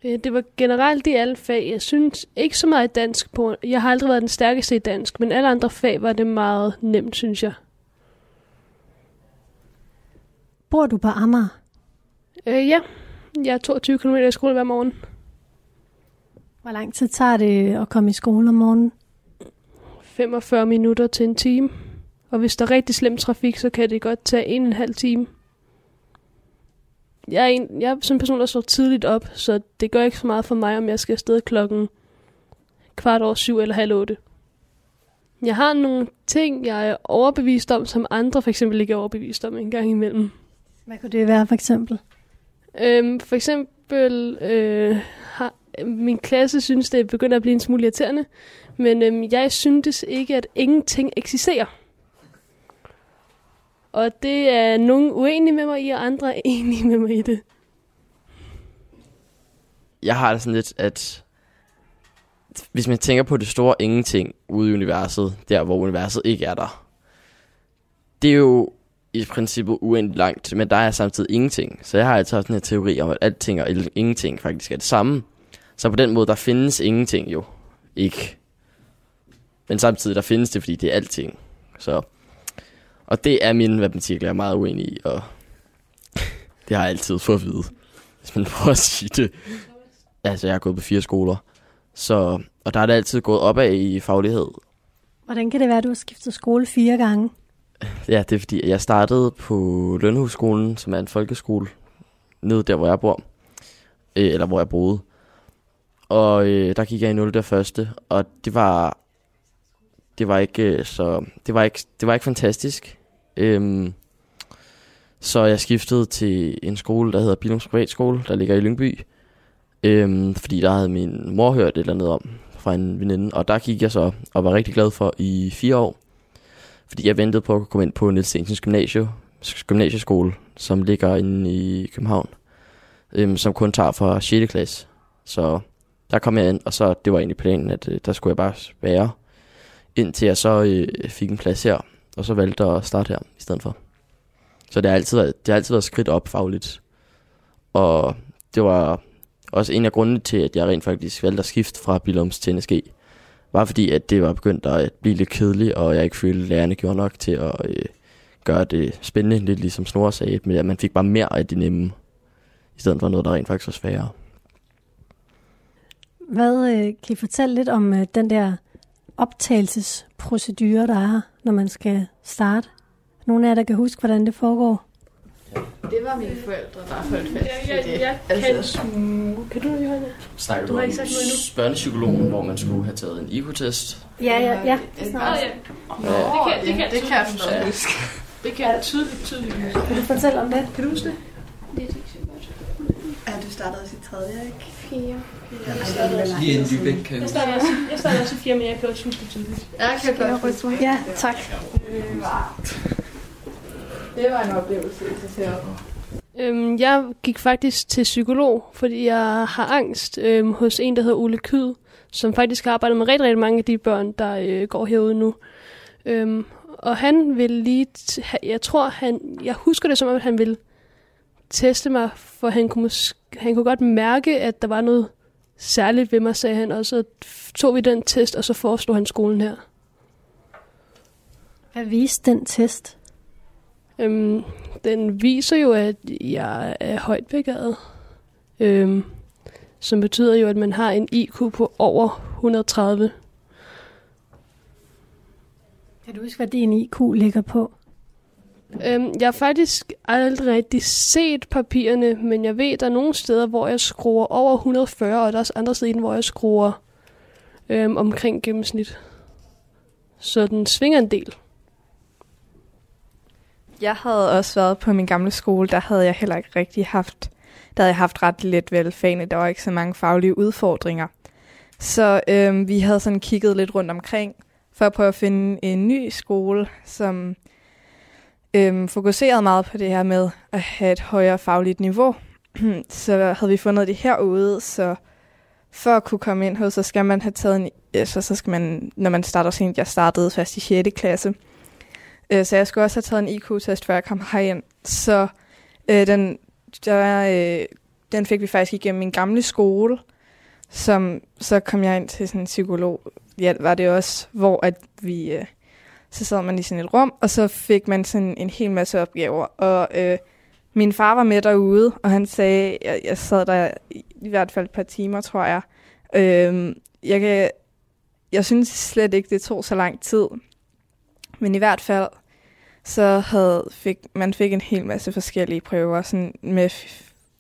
Øh, Det var generelt i alle fag. Jeg synes ikke så meget i dansk på. Jeg har aldrig været den stærkeste i dansk, men alle andre fag var det meget nemt, synes jeg. Bor du på Amager? Øh, ja, jeg er 22 km i skole hver morgen. Hvor lang tid tager det at komme i skole om morgenen? 45 minutter til en time. Og hvis der er rigtig slem trafik, så kan det godt tage en og en halv time. Jeg er, en, jeg er sådan en person, der står tidligt op, så det gør ikke så meget for mig, om jeg skal afsted klokken kvart over syv eller halv otte. Jeg har nogle ting, jeg er overbevist om, som andre for eksempel ikke er overbevist om en gang imellem. Hvad kunne det være for eksempel? Øhm, for eksempel øh, har min klasse synes, det begynder at blive en smule irriterende, men øhm, jeg synes ikke, at ingenting eksisterer. Og det er nogen uenige med mig i, og andre er enige med mig i det. Jeg har det sådan lidt, at hvis man tænker på det store ingenting ude i universet, der hvor universet ikke er der, det er jo i princippet uendeligt langt, men der er samtidig ingenting. Så jeg har altid haft en teori om, at alting og ingenting faktisk er det samme. Så på den måde, der findes ingenting jo ikke. Men samtidig, der findes det, fordi det er alting. Så, og det er min matematik, jeg er meget uenig i, og det har jeg altid fået at vide, hvis man prøver at sige det. Altså, jeg har gået på fire skoler, så, og der er det altid gået opad i faglighed. Hvordan kan det være, at du har skiftet skole fire gange? Ja, det er fordi, jeg startede på Lønhusskolen, som er en folkeskole, nede der, hvor jeg bor. Øh, eller hvor jeg boede. Og øh, der gik jeg i 0. der første, og det var, det var ikke øh, så, det var ikke, det var ikke fantastisk. Øhm, så jeg skiftede til en skole, der hedder Bilums Privatskole, der ligger i Lyngby. Øhm, fordi der havde min mor hørt et eller andet om fra en veninde, og der gik jeg så og var rigtig glad for i fire år. Fordi jeg ventede på at komme ind på Niels Stensens Gymnasie, gymnasieskole, som ligger inde i København, øhm, som kun tager fra 6. klasse. Så der kom jeg ind, og så det var egentlig planen, at øh, der skulle jeg bare være, indtil jeg så øh, fik en plads her, og så valgte jeg at starte her i stedet for. Så det har altid været, det har altid været skridt op fagligt. Og det var også en af grundene til, at jeg rent faktisk valgte at skifte fra Bilums til NSG. Var fordi, at det var begyndt at blive lidt kedeligt, og jeg ikke følte, at lærerne gjorde nok til at øh, gøre det spændende, lidt ligesom Snor sagde, men at man fik bare mere af det nemme, i stedet for noget, der rent faktisk var sværere. Hvad øh, kan I fortælle lidt om øh, den der optagelsesprocedure, der er, når man skal starte? Nogle af jer, der kan huske, hvordan det foregår? Det var mine forældre, der holdt fast Jeg, jeg, jeg kan smule. Kan du, Johanna? Snakker Du du har om ikke sagt noget endnu. børnepsykologen, hvor man skulle have taget en IQ-test? Ja, ja, ja. Åh, ja. Ja. Det kan, det kan, det kan jeg tydeligt stadig huske. Det kan jeg tydeligt, tydeligt huske. Kan du fortælle om det? Kan du huske det? Ja, du startede i tredje, ikke? Fire. Lige inden Lübeck kan Jeg starter også, jeg starter også i fire, men jeg kan også huske det tydeligt. Jeg kan godt huske. Ja, tak. Det var en oplevelse i sig selv. Øhm, jeg gik faktisk til psykolog, fordi jeg har angst øhm, hos en, der hedder Ole Kyd, som faktisk har arbejdet med rigtig, rigtig mange af de børn, der øh, går herude nu. Øhm, og han vil lige, jeg tror han, jeg husker det som om, at han ville teste mig, for han kunne, mås- han kunne godt mærke, at der var noget særligt ved mig, sagde han, og så tog vi den test, og så foreslog han skolen her. Hvad viste den test? Øhm, den viser jo, at jeg er højt begavet. Øhm, som betyder jo, at man har en IQ på over 130. Kan du huske, hvad din IQ ligger på? Øhm, jeg har faktisk aldrig rigtig set papirerne, men jeg ved, der er nogle steder, hvor jeg skruer over 140, og der er også andre steder, hvor jeg skruer øhm, omkring gennemsnit. Så den svinger en del. Jeg havde også været på min gamle skole, der havde jeg heller ikke rigtig haft, der havde jeg haft ret let vel fagene, der var ikke så mange faglige udfordringer. Så øhm, vi havde sådan kigget lidt rundt omkring, for at prøve at finde en ny skole, som øhm, fokuseret meget på det her med at have et højere fagligt niveau. så havde vi fundet det herude, så for at kunne komme ind hos, så skal man have taget en, altså, så skal man, når man starter sent, jeg startede først i 6. klasse, Øh, Så jeg skulle også have taget en IQ-test, før jeg kom herind. Så øh, den, der, øh, den fik vi faktisk igennem min gamle skole, som så kom jeg ind til sådan en psykolog. Ja, var det også, hvor at vi, øh, så sad man i sådan et rum, og så fik man sådan en hel masse opgaver. Og øh, min far var med derude, og han sagde, jeg, jeg sad der i, i hvert fald et par timer, tror jeg. Øh, jeg, kan, jeg synes slet ikke, det tog så lang tid. Men i hvert fald, så havde, fik, man fik en hel masse forskellige prøver. Sådan med,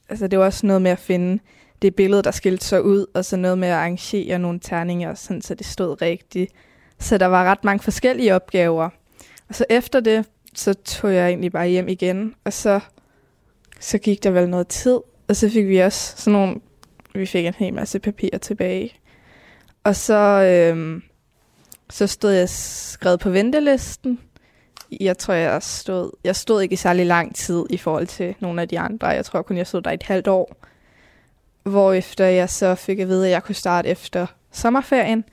altså det var også noget med at finde det billede, der skilte sig ud, og så noget med at arrangere nogle terninger, sådan, så det stod rigtigt. Så der var ret mange forskellige opgaver. Og så efter det, så tog jeg egentlig bare hjem igen, og så, så gik der vel noget tid, og så fik vi også sådan nogle, vi fik en hel masse papir tilbage. Og så, øhm, så stod jeg skrevet på ventelisten. Jeg tror, jeg stod, jeg stod ikke i særlig lang tid i forhold til nogle af de andre. Jeg tror kun, jeg stod der i et halvt år. Hvorefter jeg så fik at vide, at jeg kunne starte efter sommerferien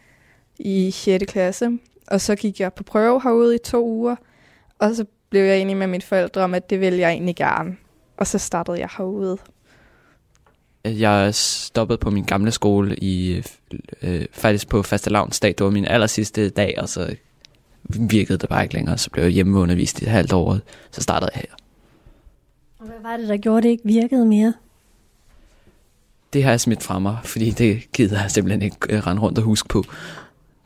i 6. klasse. Og så gik jeg på prøve herude i to uger. Og så blev jeg enig med mine forældre om, at det ville jeg egentlig gerne. Og så startede jeg herude. Jeg stoppede på min gamle skole i øh, faktisk på fastelavnsdag. Det var min aller sidste dag, og så virkede det bare ikke længere. Så blev jeg hjemmeundervist i et halvt år, så startede jeg her. Og hvad var det, der gjorde, det ikke virkede mere? Det har jeg smidt fra mig, fordi det gider jeg simpelthen ikke øh, rende rundt og huske på.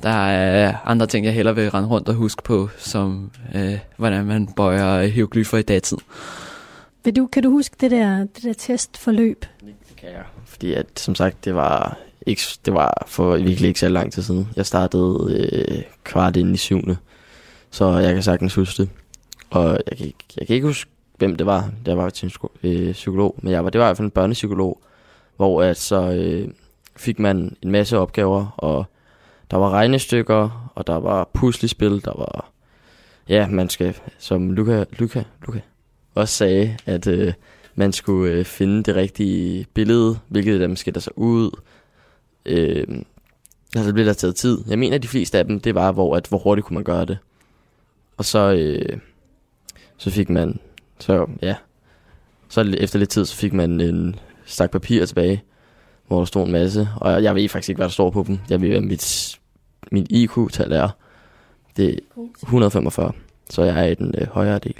Der er andre ting, jeg hellere vil rende rundt og huske på, som øh, hvordan man bøjer hieroglyffer i datid. Vil du, kan du huske det der, det der testforløb? Det kan jeg. Fordi at, som sagt, det var, ikke, det var for virkelig ikke så lang tid siden. Jeg startede øh, kvart ind i syvende. Så jeg kan sagtens huske det. Og jeg kan, ikke, jeg kan ikke huske, hvem det var, der var til en øh, psykolog. Men jeg var, det var i hvert fald en børnepsykolog, hvor at så øh, fik man en masse opgaver, og der var regnestykker, og der var puslespil, der var ja, man skal, som Luca, Luca, Luca også sagde, at øh, man skulle øh, finde det rigtige billede, hvilket af dem skiller sig så ud. Øh, altså, det blev der taget tid. Jeg mener, at de fleste af dem, det var, hvor, at, hvor hurtigt kunne man gøre det. Og så, øh, så fik man, så ja, så efter lidt tid, så fik man en stak papir tilbage, hvor der stod en masse, og jeg ved faktisk ikke, hvad der står på dem. Jeg ved, hvad mit, mit IQ-tal er. Det er 145, så jeg er i den øh, højere del.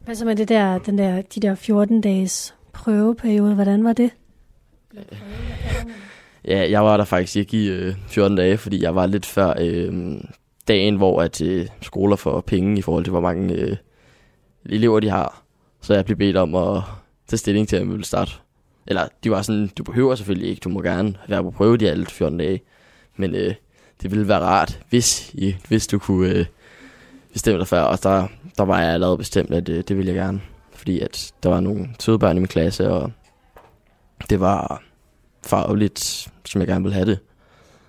Hvad så med det der, den der, de der 14 dages prøveperiode? Hvordan var det? Ja, jeg var der faktisk ikke i øh, 14 dage, fordi jeg var lidt før øh, dagen, hvor at øh, skoler får penge i forhold til, hvor mange øh, elever de har. Så jeg blev bedt om at tage stilling til, at jeg ville starte. Eller de var sådan, du behøver selvfølgelig ikke, du må gerne være på prøve de alle 14 dage. Men øh, det ville være rart, hvis, I, hvis du kunne øh, bestemme dig før. Og der, der var jeg allerede bestemt, at øh, det ville jeg gerne. Fordi at der var nogle søde børn i min klasse, og det var fagligt, som jeg gerne ville have det.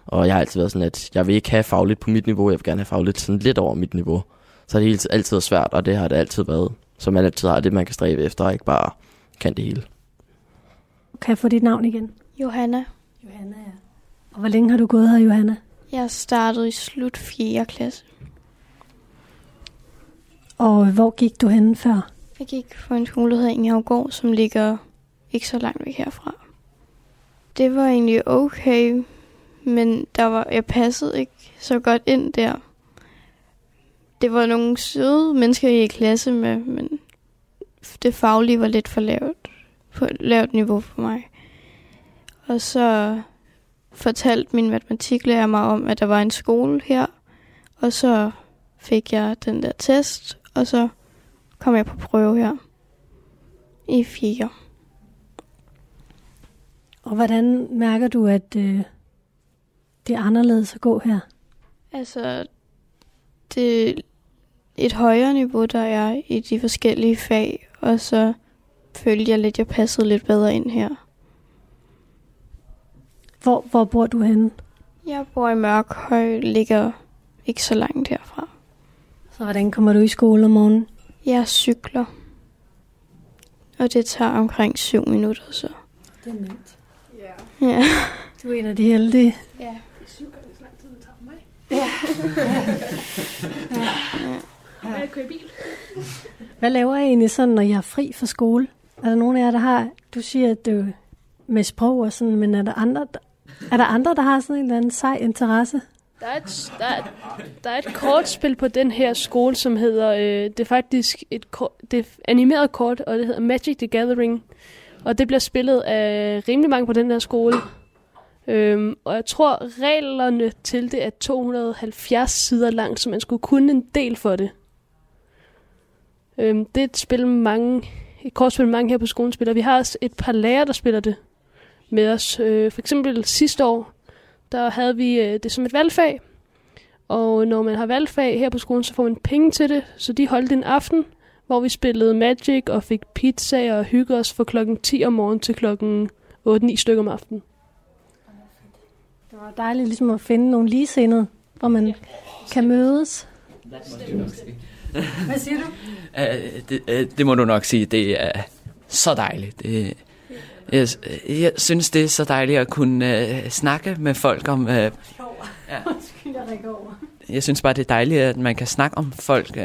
Og jeg har altid været sådan, at jeg vil ikke have fagligt på mit niveau, jeg vil gerne have fagligt sådan lidt over mit niveau. Så det har altid været svært, og det har det altid været. Så man altid har det, man kan stræbe efter, og ikke bare kan det hele. Kan jeg få dit navn igen? Johanna. Johanna, ja. Og hvor længe har du gået her, Johanna? Jeg startede i slut 4. klasse. Og hvor gik du henne før? Jeg gik på en skole, der hedder Ingehavgård, som ligger ikke så langt væk herfra. Det var egentlig okay, men der var, jeg passede ikke så godt ind der. Det var nogle søde mennesker i klasse med, men det faglige var lidt for lavt, på et lavt niveau for mig. Og så fortalte min matematiklærer mig om, at der var en skole her, og så fik jeg den der test, og så kom jeg på prøve her i 4. Og hvordan mærker du, at øh, det er anderledes at gå her? Altså, det er et højere niveau, der er i de forskellige fag, og så følte jeg lidt, jeg passede lidt bedre ind her. Hvor, hvor bor du henne? Jeg bor i Mørkhøj, ligger ikke så langt herfra. Så hvordan kommer du i skole om morgenen? Jeg cykler, og det tager omkring 7 minutter så. Det er nemt. Ja. ja. Du er en af de heldige. Ja. Jeg kører bil. Hvad laver I egentlig sådan, når I har fri fra skole? Er der nogen af jer, der har... Du siger, at du med sprog og sådan, men er der andre, er der, andre, der har sådan en eller anden sej interesse? Der er, et, der, er, der er et kortspil på den her skole, som hedder, øh, det er faktisk et kort, det er animeret kort, og det hedder Magic the Gathering. Og det bliver spillet af rimelig mange på den her skole. Øhm, og jeg tror, reglerne til det er 270 sider langt, så man skulle kunne en del for det. Øhm, det er et spil, mange, et kortspil, mange her på skolen spiller. Vi har også et par lærere, der spiller det med os. Øh, for eksempel sidste år, der havde vi øh, det som et valgfag. Og når man har valgfag her på skolen, så får man penge til det. Så de holdt en aften, hvor vi spillede Magic og fik pizza og hygge os fra klokken 10 om morgenen til klokken 8-9 stykker om aftenen. Det var dejligt ligesom at finde nogle ligesindede, hvor man kan mødes. Hvad siger du? Uh, det, uh, det må du nok sige, det er så dejligt. Det, jeg, jeg synes, det er så dejligt at kunne uh, snakke med folk om... Uh, ja. Jeg synes bare, det er dejligt, at man kan snakke om folk uh,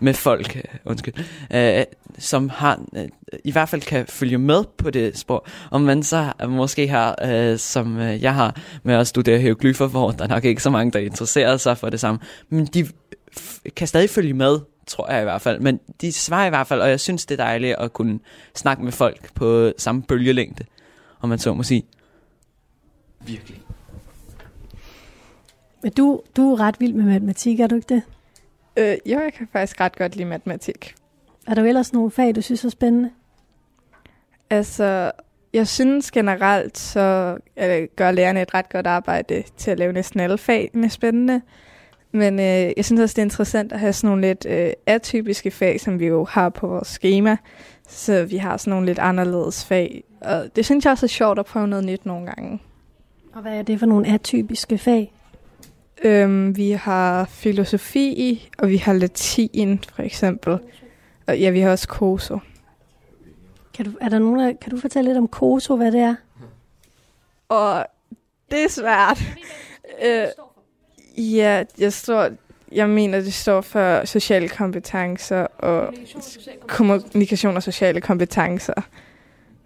med folk, uh, undskyld, uh, som har, uh, i hvert fald kan følge med på det spor. Om man så måske har, uh, som uh, jeg har, med at studere hieroglyfer, hvor der nok ikke så mange, der interesserer sig for det samme. Men de kan stadig følge med, tror jeg i hvert fald. Men de svarer i hvert fald, og jeg synes, det er dejligt at kunne snakke med folk på samme bølgelængde, om man så må sige. Virkelig. Men du, du er ret vild med matematik, er du ikke det? Øh, jo, jeg kan faktisk ret godt lide matematik. Er der ellers nogle fag, du synes er spændende? Altså, jeg synes generelt, så øh, gør lærerne et ret godt arbejde til at lave næsten alle fagene spændende. Men øh, jeg synes også, det er interessant at have sådan nogle lidt øh, atypiske fag, som vi jo har på vores schema. Så vi har sådan nogle lidt anderledes fag. Og det synes jeg også er sjovt at prøve noget nyt nogle gange. Og hvad er det for nogle atypiske fag? Øhm, vi har filosofi, og vi har latin, for eksempel. Og ja, vi har også koso. Kan du, er der nogen, der, kan du fortælle lidt om KOSO, hvad det er? Og det er svært. Øh, ja, jeg, står, jeg mener, det står for sociale kompetencer og kommunikation og sociale kompetencer.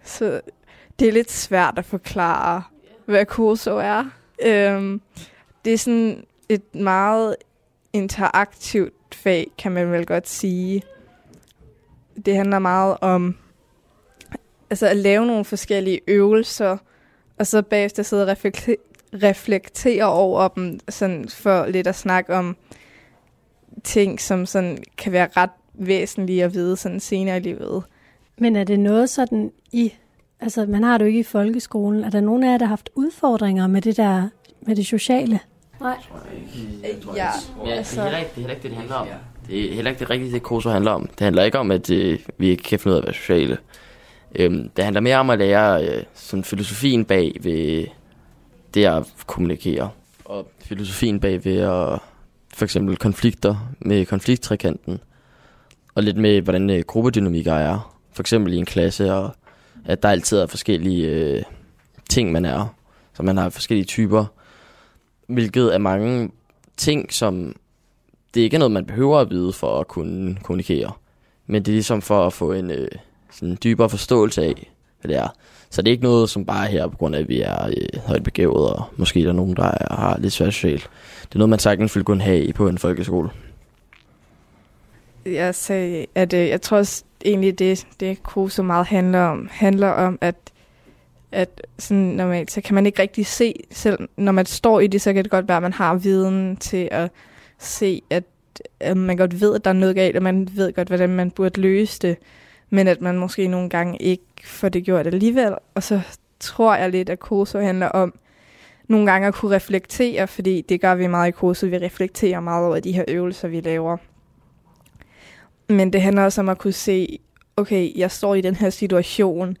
Så det er lidt svært at forklare, hvad kurso er. Øhm, det er sådan et meget interaktivt fag, kan man vel godt sige. Det handler meget om altså at lave nogle forskellige øvelser, og så bagefter sidde og reflektere, reflektere over dem, sådan for lidt at snakke om ting, som sådan kan være ret væsentlige at vide sådan senere i livet. Men er det noget sådan i, altså man har det jo ikke i folkeskolen, er der nogen af jer, der har haft udfordringer med det der, med det sociale? Nej. Ja, Ja, altså- det er heller ikke det, er heller ikke det, det handler om. Det er heller ikke det rigtige, det KOSO handler om. Det handler ikke om, at øh, vi ikke kan finde ud af at være sociale. Øhm, det handler mere om at lære øh, sådan filosofien bag ved det at kommunikere. Og filosofien bag ved at for eksempel konflikter med konflikttrekanten. Og lidt med, hvordan øh, gruppedynamikker er. For eksempel i en klasse, og at der altid er forskellige øh, ting, man er. Så man har forskellige typer. Hvilket er mange ting, som det ikke er noget, man behøver at vide for at kunne kommunikere. Men det er ligesom for at få en øh, sådan dybere forståelse af, hvad det er. Så det er ikke noget, som bare er her, på grund af, at vi er øh, højt begævet, og måske er der nogen, der er, har lidt svært socialt. Det er noget, man sagtens ville kunne have på en folkeskole. jeg sagde, at øh, jeg tror også egentlig, det, det KOSO meget handler om, handler om, at, at sådan normalt, så kan man ikke rigtig se, selv når man står i det, så kan det godt være, at man har viden til at se, at, at man godt ved, at der er noget galt, og man ved godt, hvordan man burde løse det, men at man måske nogle gange ikke får det gjort alligevel, og så tror jeg lidt, at KOSO handler om nogle gange at kunne reflektere, fordi det gør vi meget i KOSO, vi reflekterer meget over de her øvelser, vi laver. Men det handler også om at kunne se, okay, jeg står i den her situation.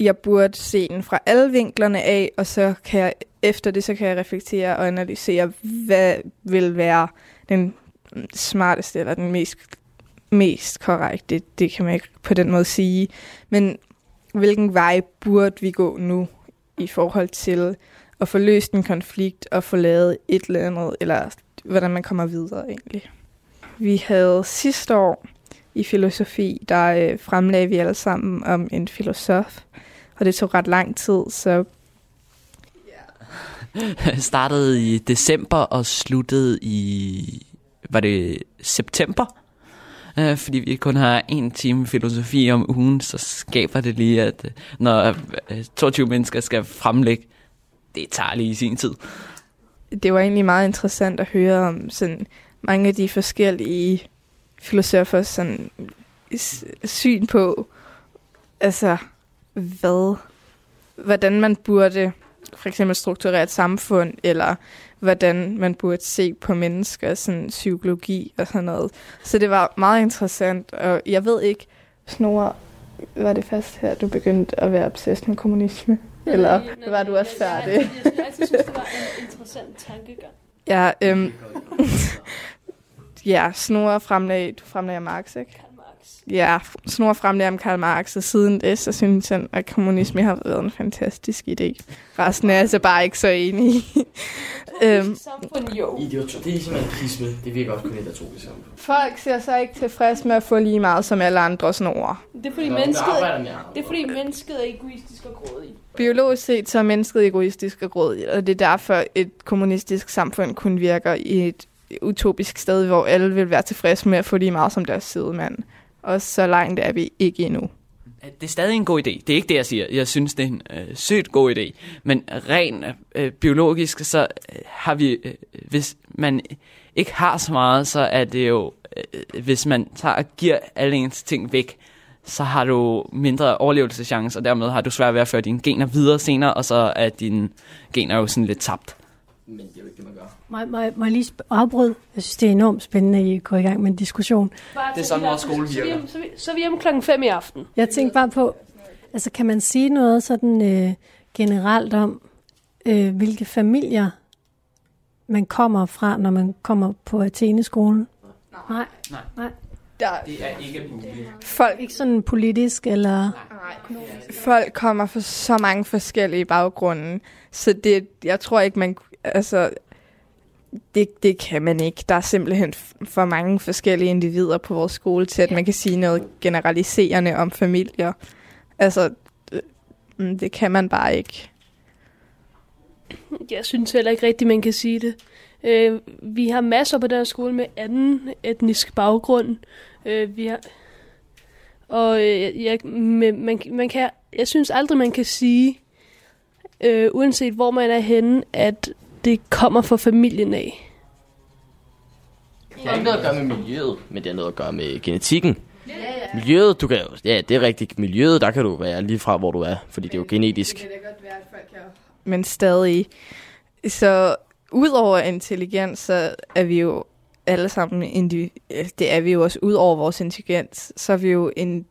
Jeg burde se den fra alle vinklerne af, og så kan jeg, efter det, så kan jeg reflektere og analysere, hvad vil være den smarteste eller den mest, mest korrekt. Det kan man ikke på den måde sige. Men hvilken vej burde vi gå nu i forhold til at få løst en konflikt og få lavet et eller andet, eller hvordan man kommer videre egentlig. Vi havde sidste år i filosofi, der øh, fremlagde vi alle sammen om en filosof, og det tog ret lang tid, så startede i december og sluttede i, var det september? Øh, fordi vi kun har en time filosofi om ugen, så skaber det lige, at øh, når øh, 22 mennesker skal fremlægge, det tager lige sin tid. det var egentlig meget interessant at høre om sådan mange af de forskellige filosofers sådan, syn på, altså, hvad, hvordan man burde for eksempel strukturere et samfund, eller hvordan man burde se på mennesker, sådan psykologi og sådan noget. Så det var meget interessant, og jeg ved ikke, Snore, var det først her, du begyndte at være obsessed med kommunisme? Eller var du også færdig? Jeg, jeg, jeg altid synes, det var en interessant tankegang. Ja, øhm, ja, Snore fremlagde, du fremlagde Marx, ikke? Ja, Snore fremlagde om Karl Marx, og siden det, så synes han, at kommunisme har været en fantastisk idé. Resten er altså bare ikke så enige. øhm, Samfund, jo. Det er simpelthen en Det virker også kun et atomisk samfund. folk ser sig ikke tilfreds med at få lige meget som alle andre snore. Det er fordi, mennesket, det er fordi mennesket er egoistisk og grådig. Biologisk set så er mennesket egoistisk og grådigt, og det er derfor, et kommunistisk samfund kun virker i et utopisk sted, hvor alle vil være tilfredse med at få lige meget som deres sidemand. Og så langt er vi ikke endnu. Det er stadig en god idé. Det er ikke det, jeg siger. Jeg synes, det er en øh, sygt god idé. Men rent øh, biologisk, så øh, har vi... Øh, hvis man ikke har så meget, så er det jo... Øh, hvis man tager og giver alle ens ting væk, så har du mindre overlevelseschance, og dermed har du svært ved at føre dine gener videre senere, og så er dine gener jo sådan lidt tabt. Men det er jo ikke det, man gør. Må, må, må jeg lige afbryde? Jeg synes, det er enormt spændende, at I går i gang med en diskussion. Bare Det er så sådan, vores skole så, så, vi, virker. så, vi, så er vi hjemme klokken 5 i aften. Jeg tænkte bare på, altså kan man sige noget sådan øh, generelt om, øh, hvilke familier man kommer fra, når man kommer på Athene-skolen? Nej. Nej. Nej. Der, Det er ikke muligt. folk, Ikke sådan politisk, eller... folk kommer fra så mange forskellige baggrunde, så det, jeg tror ikke, man... Altså, det, det kan man ikke. Der er simpelthen for mange forskellige individer på vores skole til, at man kan sige noget generaliserende om familier. Altså, øh, mm, det kan man bare ikke. Jeg synes heller ikke rigtigt, man kan sige det. Øh, vi har masser på den her skole med anden etnisk baggrund. Øh, vi har, og øh, jeg, men man, man kan, jeg synes aldrig, man kan sige, øh, uanset hvor man er henne, at det kommer fra familien af. Det har ikke noget at gøre med miljøet, men det har noget at gøre med genetikken. Ja, ja. Miljøet, du kan jo, ja, det er rigtigt. Miljøet, der kan du være lige fra, hvor du er, fordi det er jo genetisk. Men stadig. Så udover intelligens, så er vi jo alle sammen, indi- øh, det er vi jo også ud over vores intelligens, så er vi jo en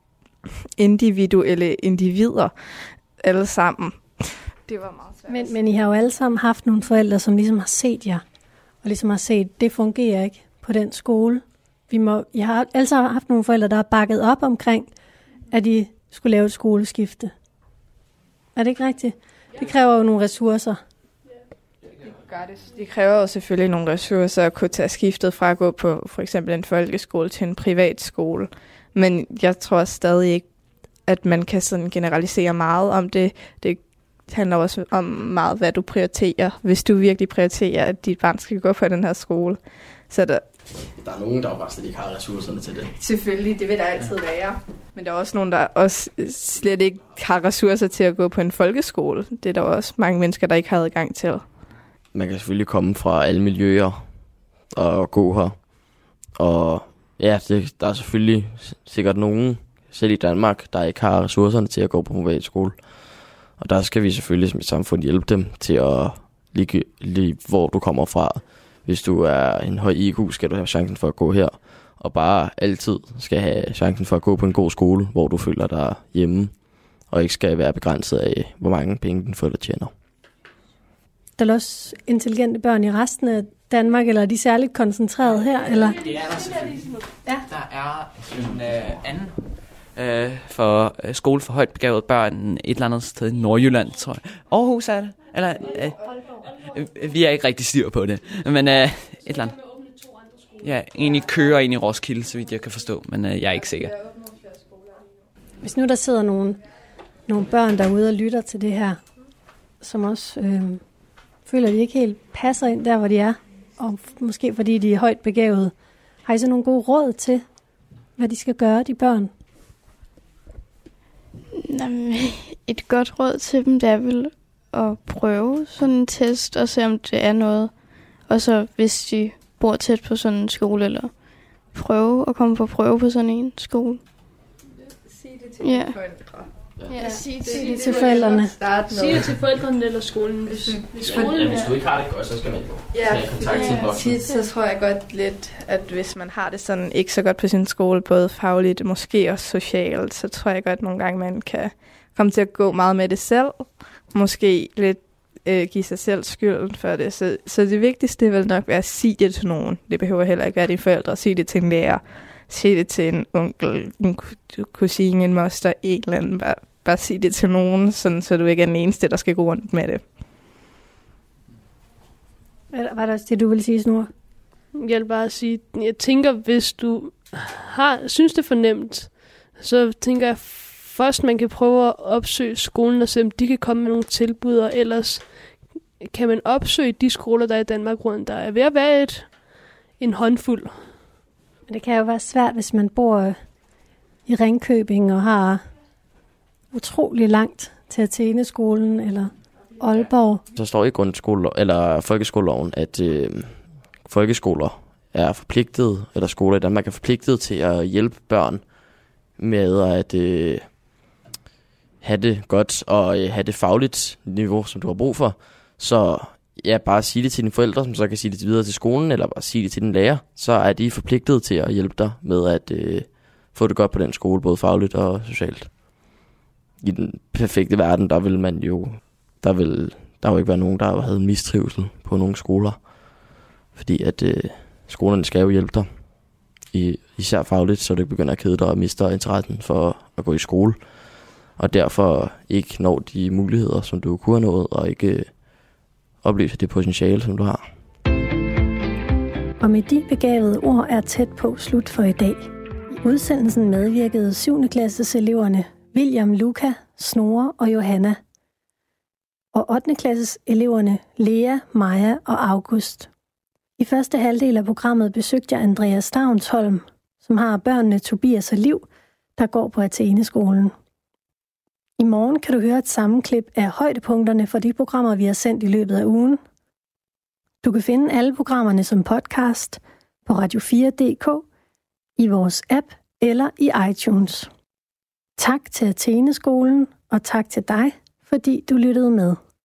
individuelle individer alle sammen. Det var meget svært. Men, men I har jo alle sammen haft nogle forældre, som ligesom har set jer, og ligesom har set, det fungerer ikke på den skole. Vi må, I har alle sammen haft nogle forældre, der har bakket op omkring, at I skulle lave et skoleskifte. Er det ikke rigtigt? Det kræver jo nogle ressourcer. gør det. Det kræver jo selvfølgelig nogle ressourcer at kunne tage skiftet fra at gå på for eksempel en folkeskole til en privat skole. Men jeg tror stadig ikke, at man kan sådan generalisere meget om det. Det handler også om meget, hvad du prioriterer. Hvis du virkelig prioriterer, at dit barn skal gå på den her skole, så er der Der er nogen, der bare slet ikke har ressourcerne til det. selvfølgelig, det vil der altid være. Men der er også nogen, der også slet ikke har ressourcer til at gå på en folkeskole. Det er der også mange mennesker, der ikke har adgang til. Man kan selvfølgelig komme fra alle miljøer og gå her. Og ja, det, der er selvfølgelig sikkert nogen, selv i Danmark, der ikke har ressourcerne til at gå på privat skole. Og der skal vi selvfølgelig som et samfund hjælpe dem til at lige, lige hvor du kommer fra. Hvis du er en høj IQ, skal du have chancen for at gå her. Og bare altid skal have chancen for at gå på en god skole, hvor du føler dig hjemme. Og ikke skal være begrænset af, hvor mange penge den forældre tjener. Der er også intelligente børn i resten af Danmark, eller er de særligt koncentreret her? Eller? Det er der selvfølgelig. Ja. Der er en øh, anden øh, for øh, skole for højt begavede børn et eller andet sted i Nordjylland, tror jeg. Aarhus er det? Eller, øh, øh, vi er ikke rigtig styr på det. Men øh, et eller andet. Ja, en i Køge og en i Roskilde, så vidt jeg kan forstå, men øh, jeg er ikke sikker. Hvis nu der sidder nogle, nogle børn derude og lytter til det her, som også øh, føler, at de ikke helt passer ind der, hvor de er, og måske fordi de er højt begavet, har I så nogle gode råd til, hvad de skal gøre, de børn? Jamen, et godt råd til dem, det er vel at prøve sådan en test og se, om det er noget. Og så hvis de bor tæt på sådan en skole, eller prøve at komme på prøve på sådan en skole. Sig det til Ja. forældre. Ja, sige Sig det til forældrene. Sig det til forældrene eller skolen. Hvis, hvis skolen Ja, hvis du ikke har det godt, så skal man jo Ja, kontakt til tit så tror jeg godt lidt, at hvis man har det sådan ikke så godt på sin skole, både fagligt og måske også socialt, så tror jeg godt nogle gange, man kan komme til at gå meget med det selv. Måske lidt øh, give sig selv skylden for det. Så, så det vigtigste vil nok være at sige det til nogen. Det behøver heller ikke være dine forældre. Sige det til en lærer. Sige det til en onkel, en ku- kusine, en moster, en eller anden. Bare, bare sige det til nogen, sådan, så du ikke er den eneste, der skal gå rundt med det. Eller Var det også det, du ville sige, Snor? Jeg vil bare sige, jeg tænker, hvis du har, synes det er for nemt, så tænker jeg først, man kan prøve at opsøge skolen og se, om de kan komme med nogle tilbud, og ellers kan man opsøge de skoler, der er i Danmark rundt. Der er ved at være et, en håndfuld. Men det kan jo være svært, hvis man bor i Ringkøbing og har utrolig langt til Athene-skolen eller Aalborg. Så står i grundskole eller folkeskoleloven, at øh, folkeskoler er forpligtet, eller skoler i Danmark er forpligtet til at hjælpe børn med at øh, have det godt og øh, have det fagligt niveau, som du har brug for. Så ja, bare sige det til dine forældre, som så kan sige det videre til skolen, eller bare sige det til din lærer, så er de forpligtet til at hjælpe dig med at øh, få det godt på den skole, både fagligt og socialt. I den perfekte verden, der vil man jo, der vil der jo ikke være nogen, der havde mistrivsel på nogle skoler. Fordi at øh, skolerne skal jo hjælpe dig. I, især fagligt, så du ikke begynder at kede dig og mister interessen for at gå i skole. Og derfor ikke når de muligheder, som du kunne have nået, og ikke øh, oplyse det potentiale, som du har. Og med de begavede ord er tæt på slut for i dag. I udsendelsen medvirkede 7. klasses eleverne William, Luca, Snore og Johanna. Og 8. klasses eleverne Lea, Maja og August. I første halvdel af programmet besøgte jeg Andreas Stavnsholm, som har børnene Tobias og Liv, der går på Athene-skolen. I morgen kan du høre et sammenklip af højdepunkterne for de programmer, vi har sendt i løbet af ugen. Du kan finde alle programmerne som podcast på radio4.dk, i vores app eller i iTunes. Tak til Athene-skolen, og tak til dig, fordi du lyttede med.